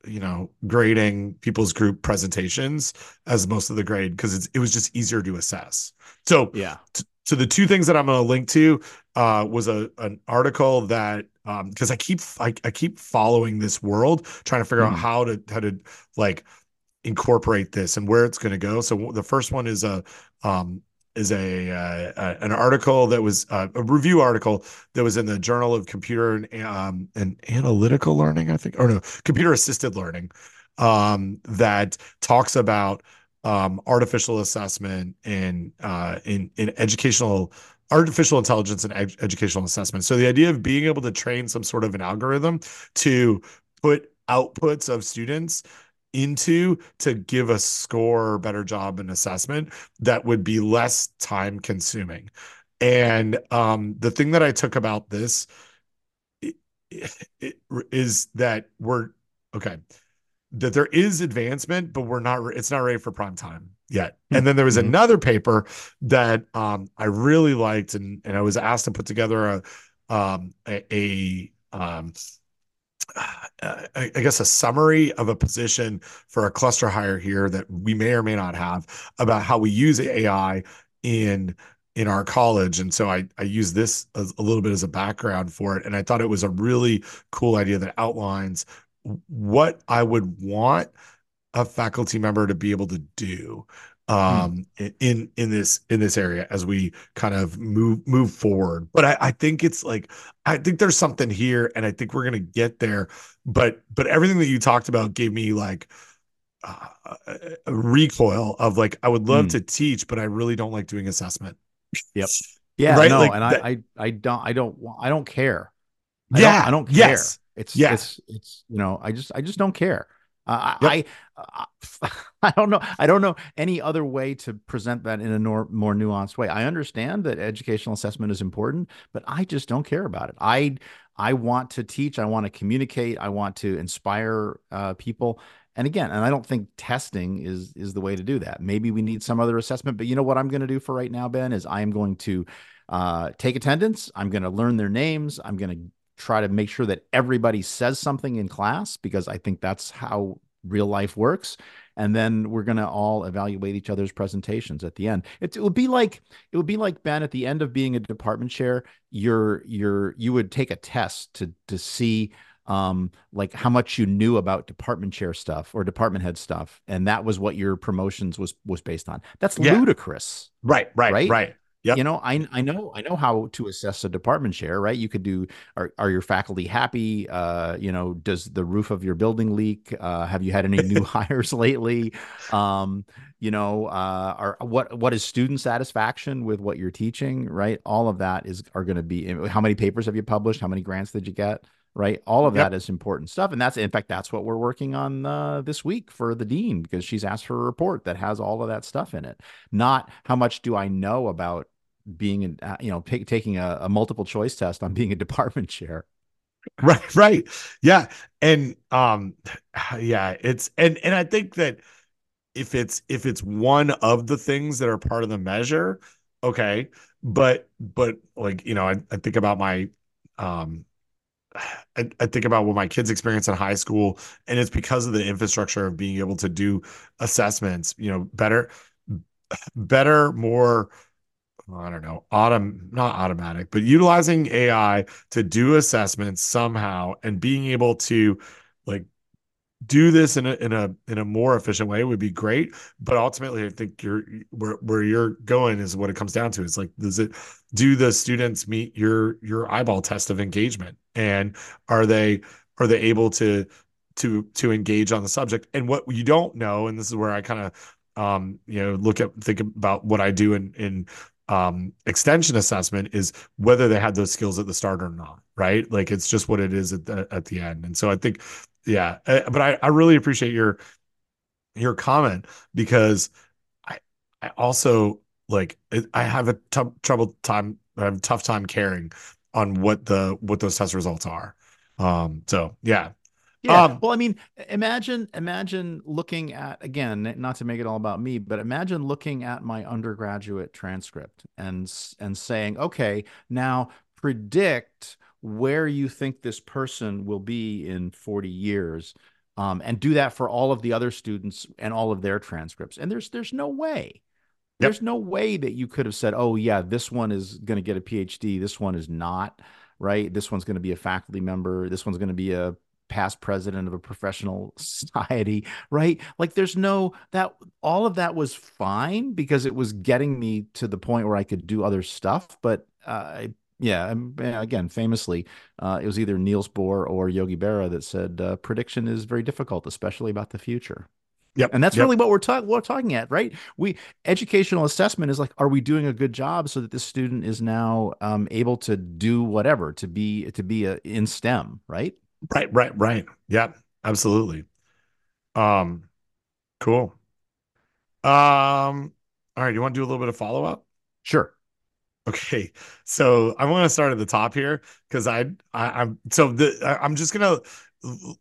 you know, grading people's group presentations as most of the grade because it was just easier to assess. So yeah. T- so the two things that I'm going to link to uh, was a an article that because um, I keep I, I keep following this world, trying to figure mm. out how to how to like incorporate this and where it's going to go. So the first one is a um, is a uh, an article that was uh, a review article that was in the Journal of Computer and, um, and Analytical Learning, I think, or no, Computer Assisted Learning, um, that talks about um, artificial assessment and uh, in in educational artificial intelligence and ed- educational assessment. So the idea of being able to train some sort of an algorithm to put outputs of students into to give a score or better job in assessment that would be less time consuming. And um, the thing that I took about this it, it, is that we're okay that there is advancement, but we're not. It's not ready for prime time yet. Hmm. And then there was mm-hmm. another paper that um, I really liked, and and I was asked to put together a um, a, a um, Uh, I guess a summary of a position for a cluster hire here that we may or may not have about how we use AI in in our college. And so i i use this a little bit as a background for it. And i thought it was a really cool idea that outlines what i would want a faculty member to be able to do Hmm. um in in this in this area as we kind of move move forward. But I, I think it's like i think there's something here and i think we're gonna get there. But but everything that you talked about gave me like uh, a recoil of like i would love mm. to teach but i really don't like doing assessment. Yep. Yeah right? no like and that, I, I i don't i don't i don't care. I yeah don't, i don't care. yes. It's yes it's it's you know i just i just don't care Uh, yep. I, I, I don't know. I don't know any other way to present that in a nor- more nuanced way. I understand that educational assessment is important, but I just don't care about it. I I want to teach. I want to communicate. I want to inspire uh, people. And again, and I don't think testing is is the way to do that. Maybe we need some other assessment. But you know what I'm going to do for right now, Ben, is I am going to uh, take attendance. I'm going to learn their names. I'm going to try to make sure that everybody says something in class because I think that's how real life works. And then we're going to all evaluate each other's presentations at the end. It, it, would be like it would be like Ben at the end of being a department chair. You're you're you would take a test to to see um like how much you knew about department chair stuff or department head stuff and that was what your promotions was was based on that's yeah. ludicrous right right right right Yep. You know, I I know I know how to assess a department chair, right? You could do are are your faculty happy? Uh, you know, does the roof of your building leak? Uh, have you had any new hires lately? Um, you know, uh, are what what is student satisfaction with what you're teaching, right? All of that is are going to be how many papers have you published? How many grants did you get? Right, all of yep. that is important stuff, and that's in fact that's what we're working on uh, this week for the dean because she's asked for a report that has all of that stuff in it. Not how much do I know about being in, uh, you know, taking a, a multiple choice test on being a department chair. Right, right. Yeah. And um yeah, it's and and I think that if it's if it's one of the things that are part of the measure, okay. But but like, you know, I, I think about my um I, I, think about what my kids experience in high school, and it's because of the infrastructure of being able to do assessments, you know, better, better, more I don't know, autom not automatic, but utilizing AI to do assessments somehow and being able to like do this in a in a in a more efficient way would be great. But ultimately, I think you're where where you're going is what it comes down to. It's like, does it do the students meet your your eyeball test of engagement? And are they are they able to to to engage on the subject? And what you don't know, and this is where I kind of um you know look at think about what I do in in um, extension assessment is whether they had those skills at the start or not, right? Like it's just what it is at the, at the end. And so I think, yeah, uh, but I, I really appreciate your your comment because I I also like I have a t- trouble time I have a tough time caring on what the what those test results are. Um, so yeah, yeah. Um, well, I mean, imagine imagine looking at again, not to make it all about me, but imagine looking at my undergraduate transcript and and saying, okay, now predict where you think this person will be in 40 years. Um, and do that for all of the other students and all of their transcripts. And there's there's no way. Yep. There's no way that you could have said, "Oh yeah, this one is going to get a PhD, this one is not." Right? This one's going to be a faculty member, this one's going to be a past president of a professional society, right? Like there's no that all of that was fine because it was getting me to the point where I could do other stuff. But uh, yeah, again, famously, uh, it was either Niels Bohr or Yogi Berra that said uh, prediction is very difficult, especially about the future. Yep. And that's yep. really what we're talking we're talking at, right? We educational assessment is like, are we doing a good job so that this student is now um, able to do whatever to be to be a, in STEM, right? Right, right, right. Yeah, absolutely. Um, cool. Um, all right, you want to do a little bit of follow up? Sure. Okay, so I want to start at the top here because I, I I'm so the I'm just gonna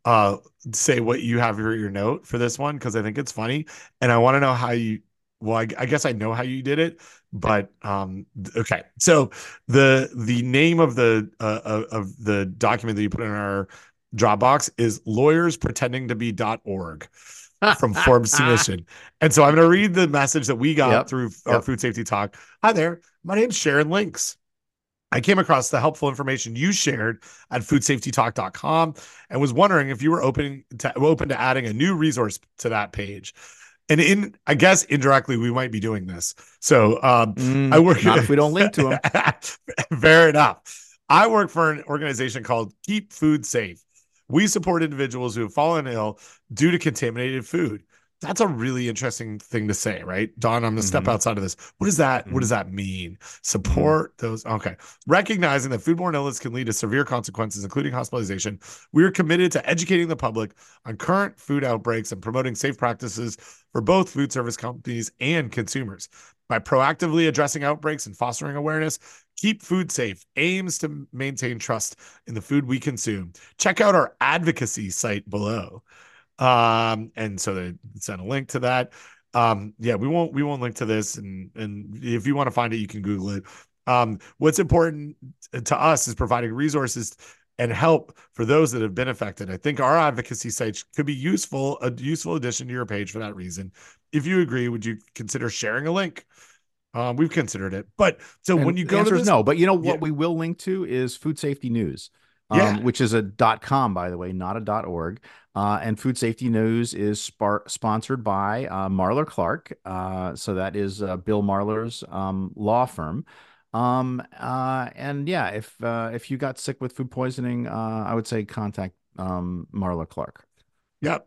uh say what you have for your note for this one because I think it's funny and I want to know how you well I, I, guess I know how you did it but um okay so the the name of the uh, of the document that you put in our Dropbox is lawyers pretending to be org from Forbes submission. And so I'm going to read the message that we got yep. through our yep. food safety talk. Hi there. My name's Sharon Links. I came across the helpful information you shared at foodsafetytalk.com and was wondering if you were open to open to adding a new resource to that page. And in I guess indirectly we might be doing this. So um, mm, I work not if we don't link to them. Fair enough. I work for an organization called Keep Food Safe we support individuals who have fallen ill due to contaminated food. that's a really interesting thing to say, right? Don, I'm gonna mm-hmm. step outside of this. What does that mm-hmm. what does that mean? Support mm-hmm. those okay. Recognizing that foodborne illness can lead to severe consequences, including hospitalization, we are committed to educating the public on current food outbreaks and promoting safe practices for both food service companies and consumers. By proactively addressing outbreaks and fostering awareness, Keep Food Safe aims to maintain trust in the food we consume. Check out our advocacy site below. Um, and so they sent a link to that. Um, yeah, we won't we won't link to this, and and if you want to find it, you can Google it. Um, what's important to us is providing resources and help for those that have been affected. I think our advocacy site could be useful, a useful addition to your page for that reason. If you agree, would you consider sharing a link? Um, we've considered it, but so and when you go to this, no, but you know what yeah. we will link to is food safety news, um, yeah. which is a dot com by the way, not a dot org. Uh, and Food Safety News is spar- sponsored by uh, Marler Clark. Uh, so that is uh, Bill Marler's um, law firm. Um, uh, and yeah, if uh, if you got sick with food poisoning, I would say contact um, Marler Clark. Yep.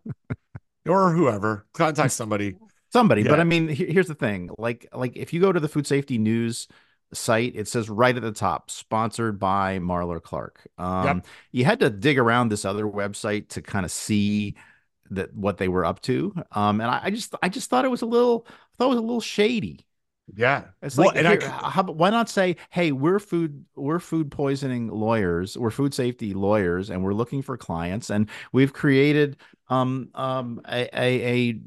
or whoever. Contact somebody. Somebody. Yeah. But I mean, here's the thing. Like like if you go to the Food Safety News site, it says right at the top, sponsored by Marler Clark. Um, yep. You had to dig around this other website to kind of see that what they were up to. Um, and I, I, just I just thought it was a little I thought it was a little shady. Yeah, it's like, well, and here, I, how, why not say, hey, we're food we're food poisoning lawyers, we're food safety lawyers, and we're looking for clients, and we've created um um a, a, a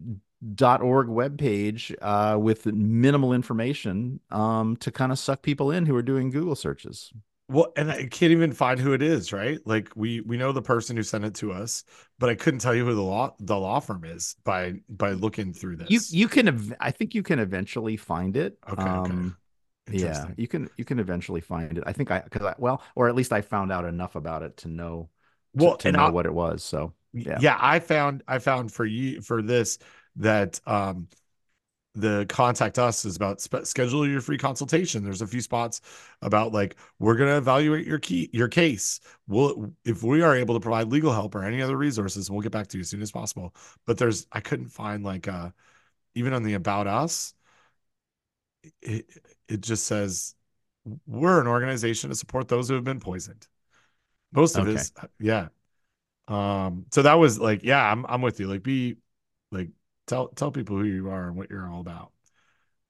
org webpage uh, with minimal information um, to kind of suck people in who are doing Google searches. Well, and I can't even find who it is, right? Like we we know the person who sent it to us, but I couldn't tell you who the law the law firm is by by looking through this. You you can I think you can eventually find it. Okay. Um, okay. Yeah, you can you can eventually find it. I think I because I well, or at least I found out enough about it to know well to, to know I, what it was. So yeah, yeah, I found I found for you for this that um, the contact us is about spe- schedule your free consultation. There's a few spots about like we're going to evaluate your key your case. We'll if we are able to provide legal help or any other resources, we'll get back to you as soon as possible. But there's I couldn't find like uh even on the about us it it just says we're an organization to support those who have been poisoned. Most of okay. it is yeah. Um so that was like yeah, I'm I'm with you. Like be like tell tell people who you are and what you're all about.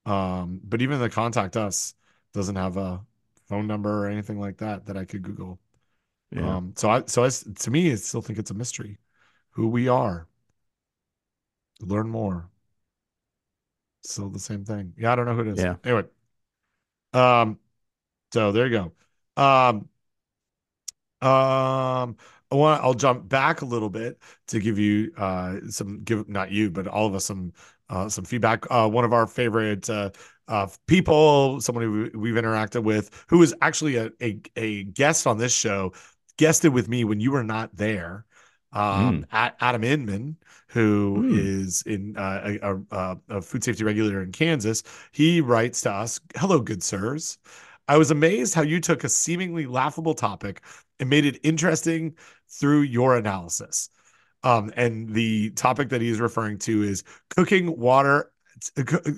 Um, but even the contact us doesn't have a phone number or anything like that that I could Google. Yeah. Um, so I so I to me I still think it's a mystery who we are. Learn more. Still the same thing. Yeah, I don't know who it is. Yeah. Anyway. Um, so there you go. Um, um, I want I'll jump back a little bit to give you uh, some give not you but all of us some uh, some feedback. Uh, one of our favorite uh, uh, people, someone who we've interacted with, who is actually a, a, a guest on this show, guested with me when you were not there. Um, mm. Adam Inman, who mm. is in uh, a, a, a food safety regulator in Kansas, he writes to us, "Hello, good sirs." I was amazed how you took a seemingly laughable topic and made it interesting through your analysis. Um, and the topic that he's referring to is cooking water.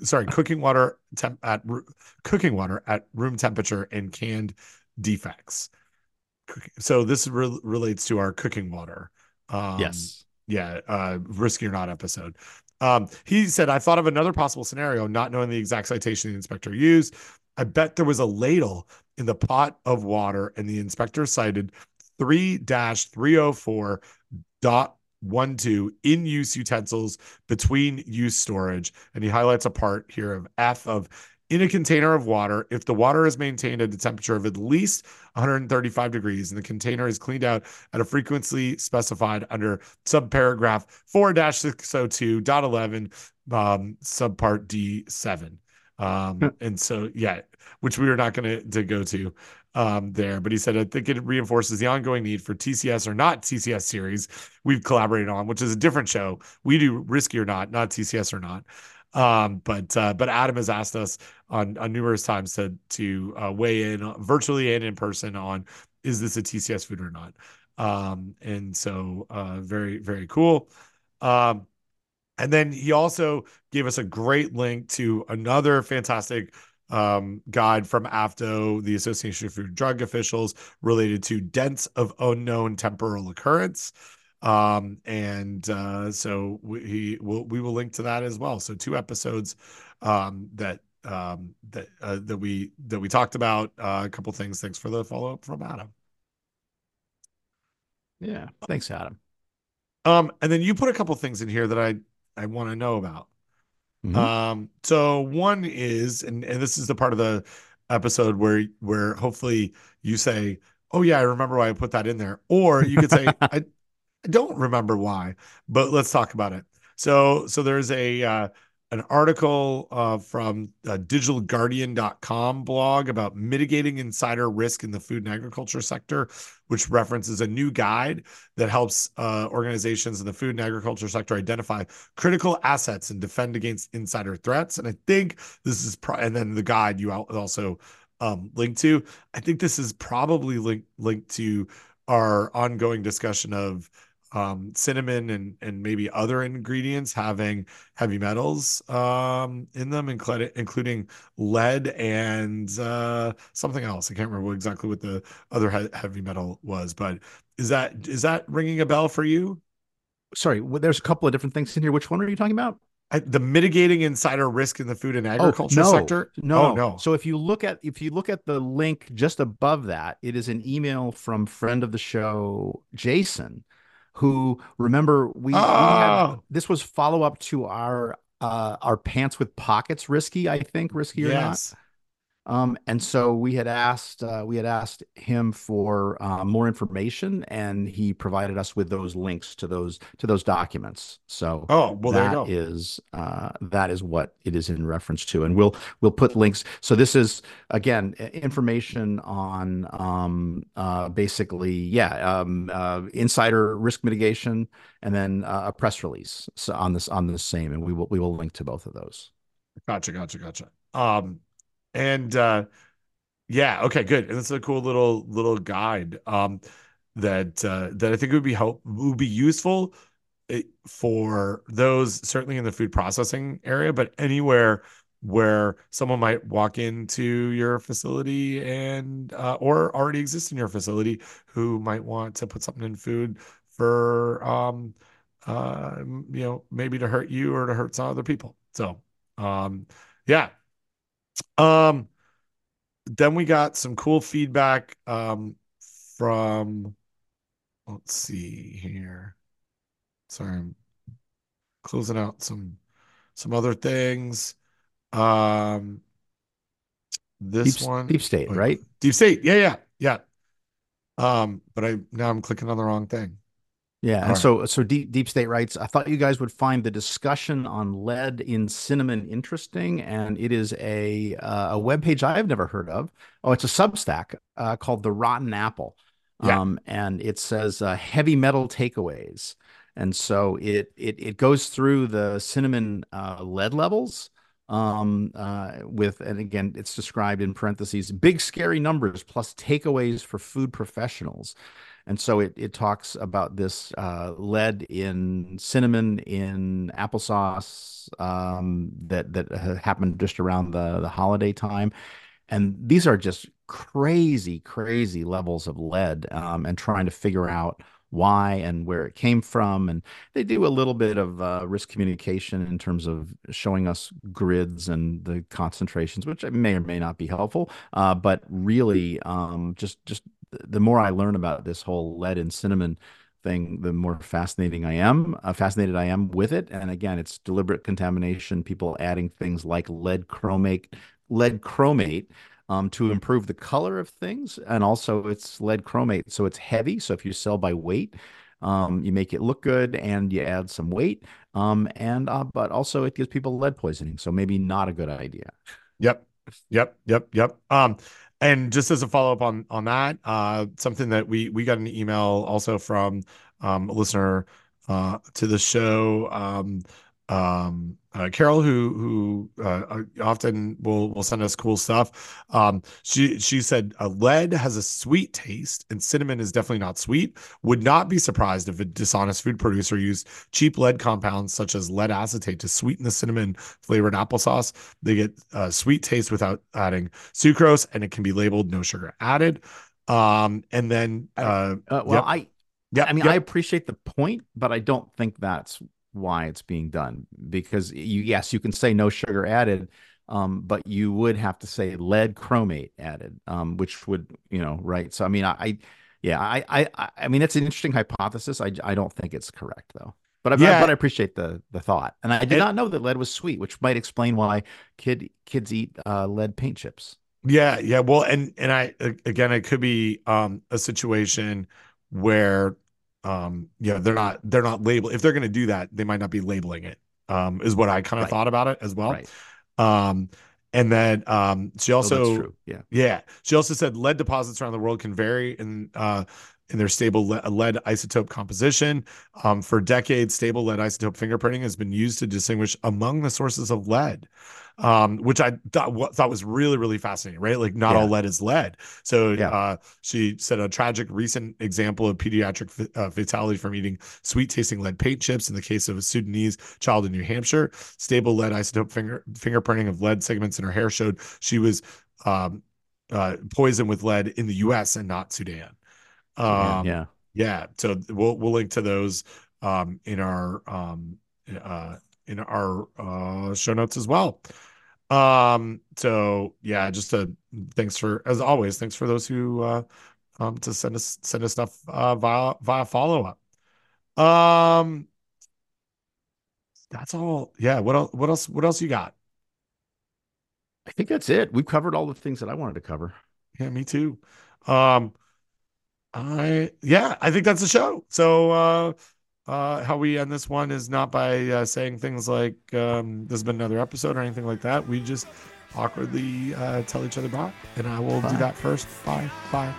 Sorry, cooking water temp at cooking water at room temperature and canned defects. So this re- relates to our cooking water. Um, yes. Yeah. Uh, risky or not episode. Um, he said, I thought of another possible scenario, not knowing the exact citation the inspector used. I bet there was a ladle in the pot of water, and the inspector cited 3 304.12 in use utensils between use storage. And he highlights a part here of F of in a container of water, if the water is maintained at a temperature of at least 135 degrees and the container is cleaned out at a frequency specified under subparagraph 4 602.11, um, subpart D7. Um, and so, yeah, which we were not going to go to um, there. But he said, I think it reinforces the ongoing need for TCS or not TCS series we've collaborated on, which is a different show. We do risky or not, not TCS or not. Um, but uh, but Adam has asked us on, on numerous times to to uh, weigh in virtually and in person on is this a TCS food or not. Um, and so uh, very very cool. Um, And then he also gave us a great link to another fantastic um, guide from AFDO, the Association of Food Drug Officials, related to dents of unknown temporal occurrence. Um, and uh, so we he will we will link to that as well. So two episodes um, that um, that uh, that we that we talked about. Uh, a couple things. Thanks for the follow up from Adam. Yeah, thanks, Adam. Um, and then you put a couple things in here that I I want to know about. Mhm. Um, so one is, and, and this is the part of the episode where where hopefully you say, Oh yeah, I remember why I put that in there. Or you could say, I, I don't remember why, but let's talk about it. So so there's a uh an article uh, from digitalguardian.com blog about mitigating insider risk in the food and agriculture sector, which references a new guide that helps uh, organizations in the food and agriculture sector identify critical assets and defend against insider threats. And I think this is, pro- and then the guide you also um, linked to, I think this is probably linked linked to our ongoing discussion of um, cinnamon and and maybe other ingredients having heavy metals um, in them, including including lead and uh, something else. I can't remember exactly what the other he- heavy metal was, but is that is that ringing a bell for you? Sorry, well, there's a couple of different things in here. Which one are you talking about? I, the mitigating insider risk in the food and agriculture oh, no, sector? No, oh, no. So if you look at if you look at the link just above that, it is an email from friend of the show, Jason, who remember we, oh. we had, this was follow up to our uh our pants with pockets risky i think risky or yes. not um and so we had asked uh, we had asked him for uh, more information and he provided us with those links to those to those documents. So oh well go. is uh that is what it is in reference to and we'll we'll put links. So this is again information on um uh basically yeah um uh insider risk mitigation and then uh, a press release so on this on the same and we will we will link to both of those. Gotcha gotcha gotcha. Um and uh yeah okay good. And it's a cool little little guide um that uh that i think would be help would be useful eh, for those certainly in the food processing area but anywhere where someone might walk into your facility and uh, or already exist in your facility who might want to put something in food for um uh you know maybe to hurt you or to hurt some other people. So um yeah um, then we got some cool feedback um from let's see here. Sorry, I'm closing out some some other things. Um this deep, one deep state, right? Deep state, yeah, yeah, yeah. Um, but I now I'm clicking on the wrong thing. Yeah, and right. so so deep deep state writes. I thought you guys would find the discussion on lead in cinnamon interesting, and it is a uh, a web page I have never heard of. Oh, it's a Substack uh, called the Rotten Apple, Yeah. um, and it says uh, heavy metal takeaways, and so it it it goes through the cinnamon uh, lead levels. Um, uh, with and again, it's described in parentheses, big scary numbers plus takeaways for food professionals. And so it it talks about this uh, lead in cinnamon in applesauce um, that that happened just around the the holiday time, and these are just crazy crazy levels of lead, um, and trying to figure out why and where it came from. And they do a little bit of uh, risk communication in terms of showing us grids and the concentrations, which may or may not be helpful. Uh, but really, um, just just the more I learn about this whole lead and cinnamon thing, the more fascinating I am, uh, fascinated I am with it. And again, it's deliberate contamination, people adding things like lead chromate, lead chromate um, to improve the color of things. And also it's lead chromate. So it's heavy. So if you sell by weight, um, you make it look good and you add some weight. Um, and, uh, but also it gives people lead poisoning. So maybe not a good idea. Yep. Yep. Yep. Yep. Um, and just as a follow up on on that, uh, something that we we got an email also from um, a listener uh, to the show, um, um, uh, Carol, who who uh, often will will send us cool stuff. Um, she she said uh, lead has a sweet taste, and cinnamon is definitely not sweet. Would not be surprised if a dishonest food producer used cheap lead compounds such as lead acetate to sweeten the cinnamon flavored applesauce. They get a sweet taste without adding sucrose, and it can be labeled no sugar added. Um, and then uh, Uh, well, yep. I yeah, I mean, yep. I appreciate the point, but I don't think that's why it's being done. Because you, yes, you can say no sugar added, um, but you would have to say lead chromate added, um, which would, you know, right. So, I mean, I, I yeah, I, I, I- mean, it's an interesting hypothesis. I, I don't think it's correct though. But I, Yeah. but I appreciate the the thought, and I did And- not know that lead was sweet, which might explain why kid kids eat uh, lead paint chips. Yeah, yeah. Well, and and i again, it could be um a situation where um yeah they're not they're not labeled if they're going to do that they might not be labeling it um is what I kind of Right. thought about it as well. Right. Um and then um she also that's true. Yeah. yeah. She also said lead deposits around the world can vary in uh in their stable le- lead isotope composition. Um, for decades, stable lead isotope fingerprinting has been used to distinguish among the sources of lead, um, which I thought, thought was really, really fascinating, right? Like not Yeah. all lead is lead. So Yeah. uh, she said a tragic recent example of pediatric uh, fatality from eating sweet tasting lead paint chips in the case of a Sudanese child in New Hampshire. Stable lead isotope finger, fingerprinting of lead segments in her hair showed she was um, uh, poisoned with lead in the U.S. and not Sudan. yeah. Um, yeah. yeah. So we'll we'll link to those um, in our um, uh, in our uh, show notes as well. Um, so yeah, just a thanks for as always, thanks for those who uh, um, to send us send us stuff uh, via via follow up. Um, that's all. Yeah. What else? What else? What else you got? I think that's it. We've covered all the things that I wanted to cover. Yeah, me too. Um, I yeah, I think that's the show. So uh uh how we end this one is not by uh, saying things like um this has been another episode or anything like that. We just awkwardly uh tell each other bye. And I will Bye. do that first. Bye. Bye.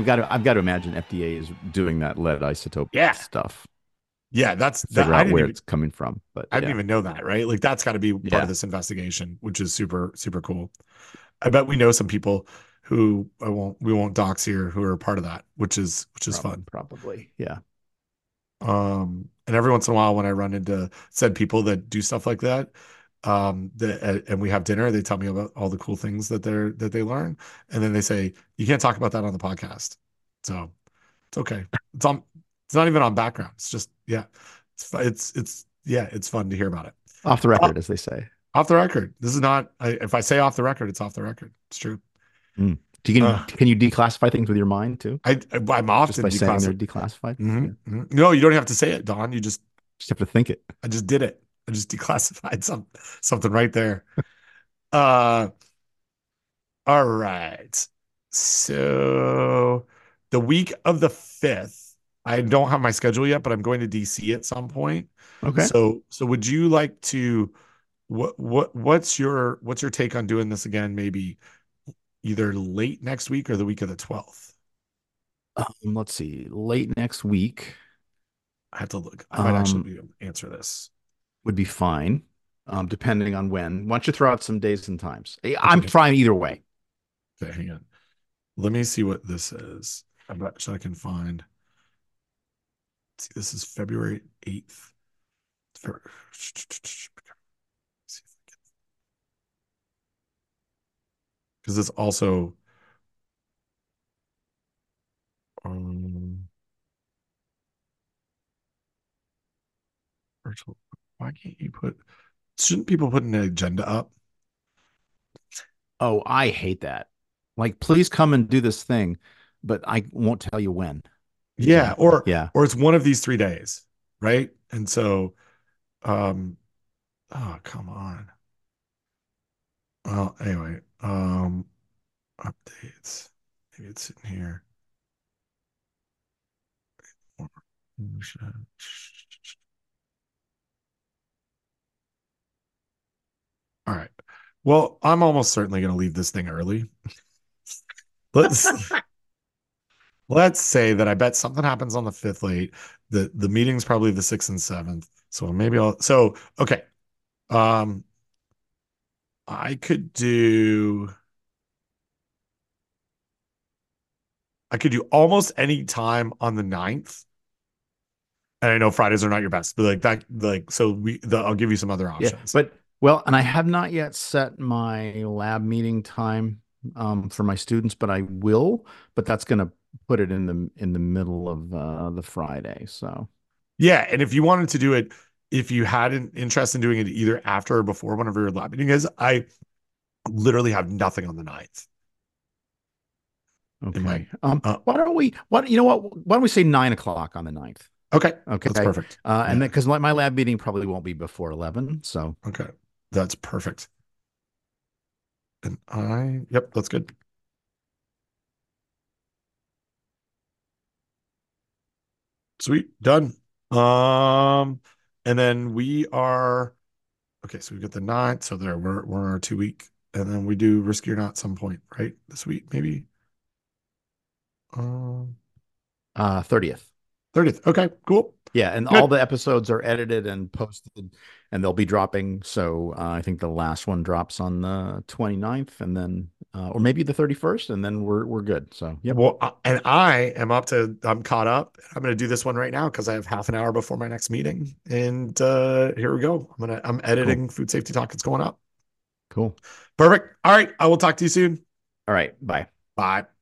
I've got to I've got to imagine FDA is doing that lead isotope Yeah. stuff. Yeah, that's that, Figure out where even, it's coming from. But I didn't even know that, right? Like that's got to be part Yeah. of this investigation, which is super super cool. I bet we know some people who I won't we won't dox here who are part of that, which is which is Prob- fun. Probably. Yeah. Um, and every once in a while, when I run into said people that do stuff like that, um, that and we have dinner, they tell me about all the cool things that they're that they learn, and then they say you can't talk about that on the podcast. So it's okay. It's on. It's not even on background. It's just yeah. It's it's it's yeah. It's fun to hear about it Off the record, as they say. off the record. This is not. I, if I say off the record, it's off the record. It's true. Do you can, Uh. can you declassify things with your mind too? I, I'm Just often by saying they're declassified. Mhm, Yeah. mhm. No, you don't have to say it, Don. You just Just have to think it. I just did it. I just declassified some something right there. Uh all right. So the week of the 5th, I don't have my schedule yet, but I'm going to DC at some point. Okay. So so would you like to what what what's your what's your take on doing this again? Maybe either late next week or the week of the twelfth. Um, let's see, late next week. I have to look. I might um, actually be able to answer this. Would be fine, um, depending on when. Why don't you throw out some days and times? I'm fine either way. Okay, hang on. Let me see what this is. I bet I can find. See, this is February 8th. Because it's also um virtual. Why can't you put shouldn't people put an agenda up? Oh, I hate that. Like, please come and do this thing, but I won't tell you when. Yeah, or yeah, or it's one of these three days, right? And so, um, oh come on. Well, anyway, um, updates. Maybe it's in here. All right. Well, I'm almost certainly going to leave this thing early. let's let's say that I bet something happens on the fifth late. The the meeting's probably the sixth and seventh. So maybe I'll so okay. Um I could do I could do almost any time on the ninth. And I know Fridays are not your best, but like that, like so we. The, I'll give you some other options. Yeah, but well, and I have not yet set my lab meeting time um, for my students, but I will. But that's going to put it in the in the middle of uh, the Friday. So yeah, and if you wanted to do it, if you had an interest in doing it either after or before one of your lab meeting is, I literally have nothing on the 9th. Okay. My, um, uh, why don't we? What you know? What? Why don't we say nine o'clock on the 9th? Okay. Okay. That's perfect. Uh, and then because my lab meeting probably won't be before eleven. So okay. That's perfect. And I, yep, that's good. Sweet, done. Um, and then we are okay. So we've got the ninth. So there, we're we're on our two week, and then we do risky or not some point, right? This week, maybe. Um, uh, thirtieth. 30th. Okay, cool. Yeah, and Good. all the episodes are edited and posted and they'll be dropping. So uh, I think the last one drops on the 29th and then uh, or maybe the 31st and then we're we're good. So, yeah. Well, uh, and I am up to I'm caught up. I'm going to do this one right now cuz I have half an hour before my next meeting. And uh here we go. I'm going to I'm editing cool. food safety talk. It's going up. Cool. Perfect. All right, I will talk to you soon. All right, bye. Bye.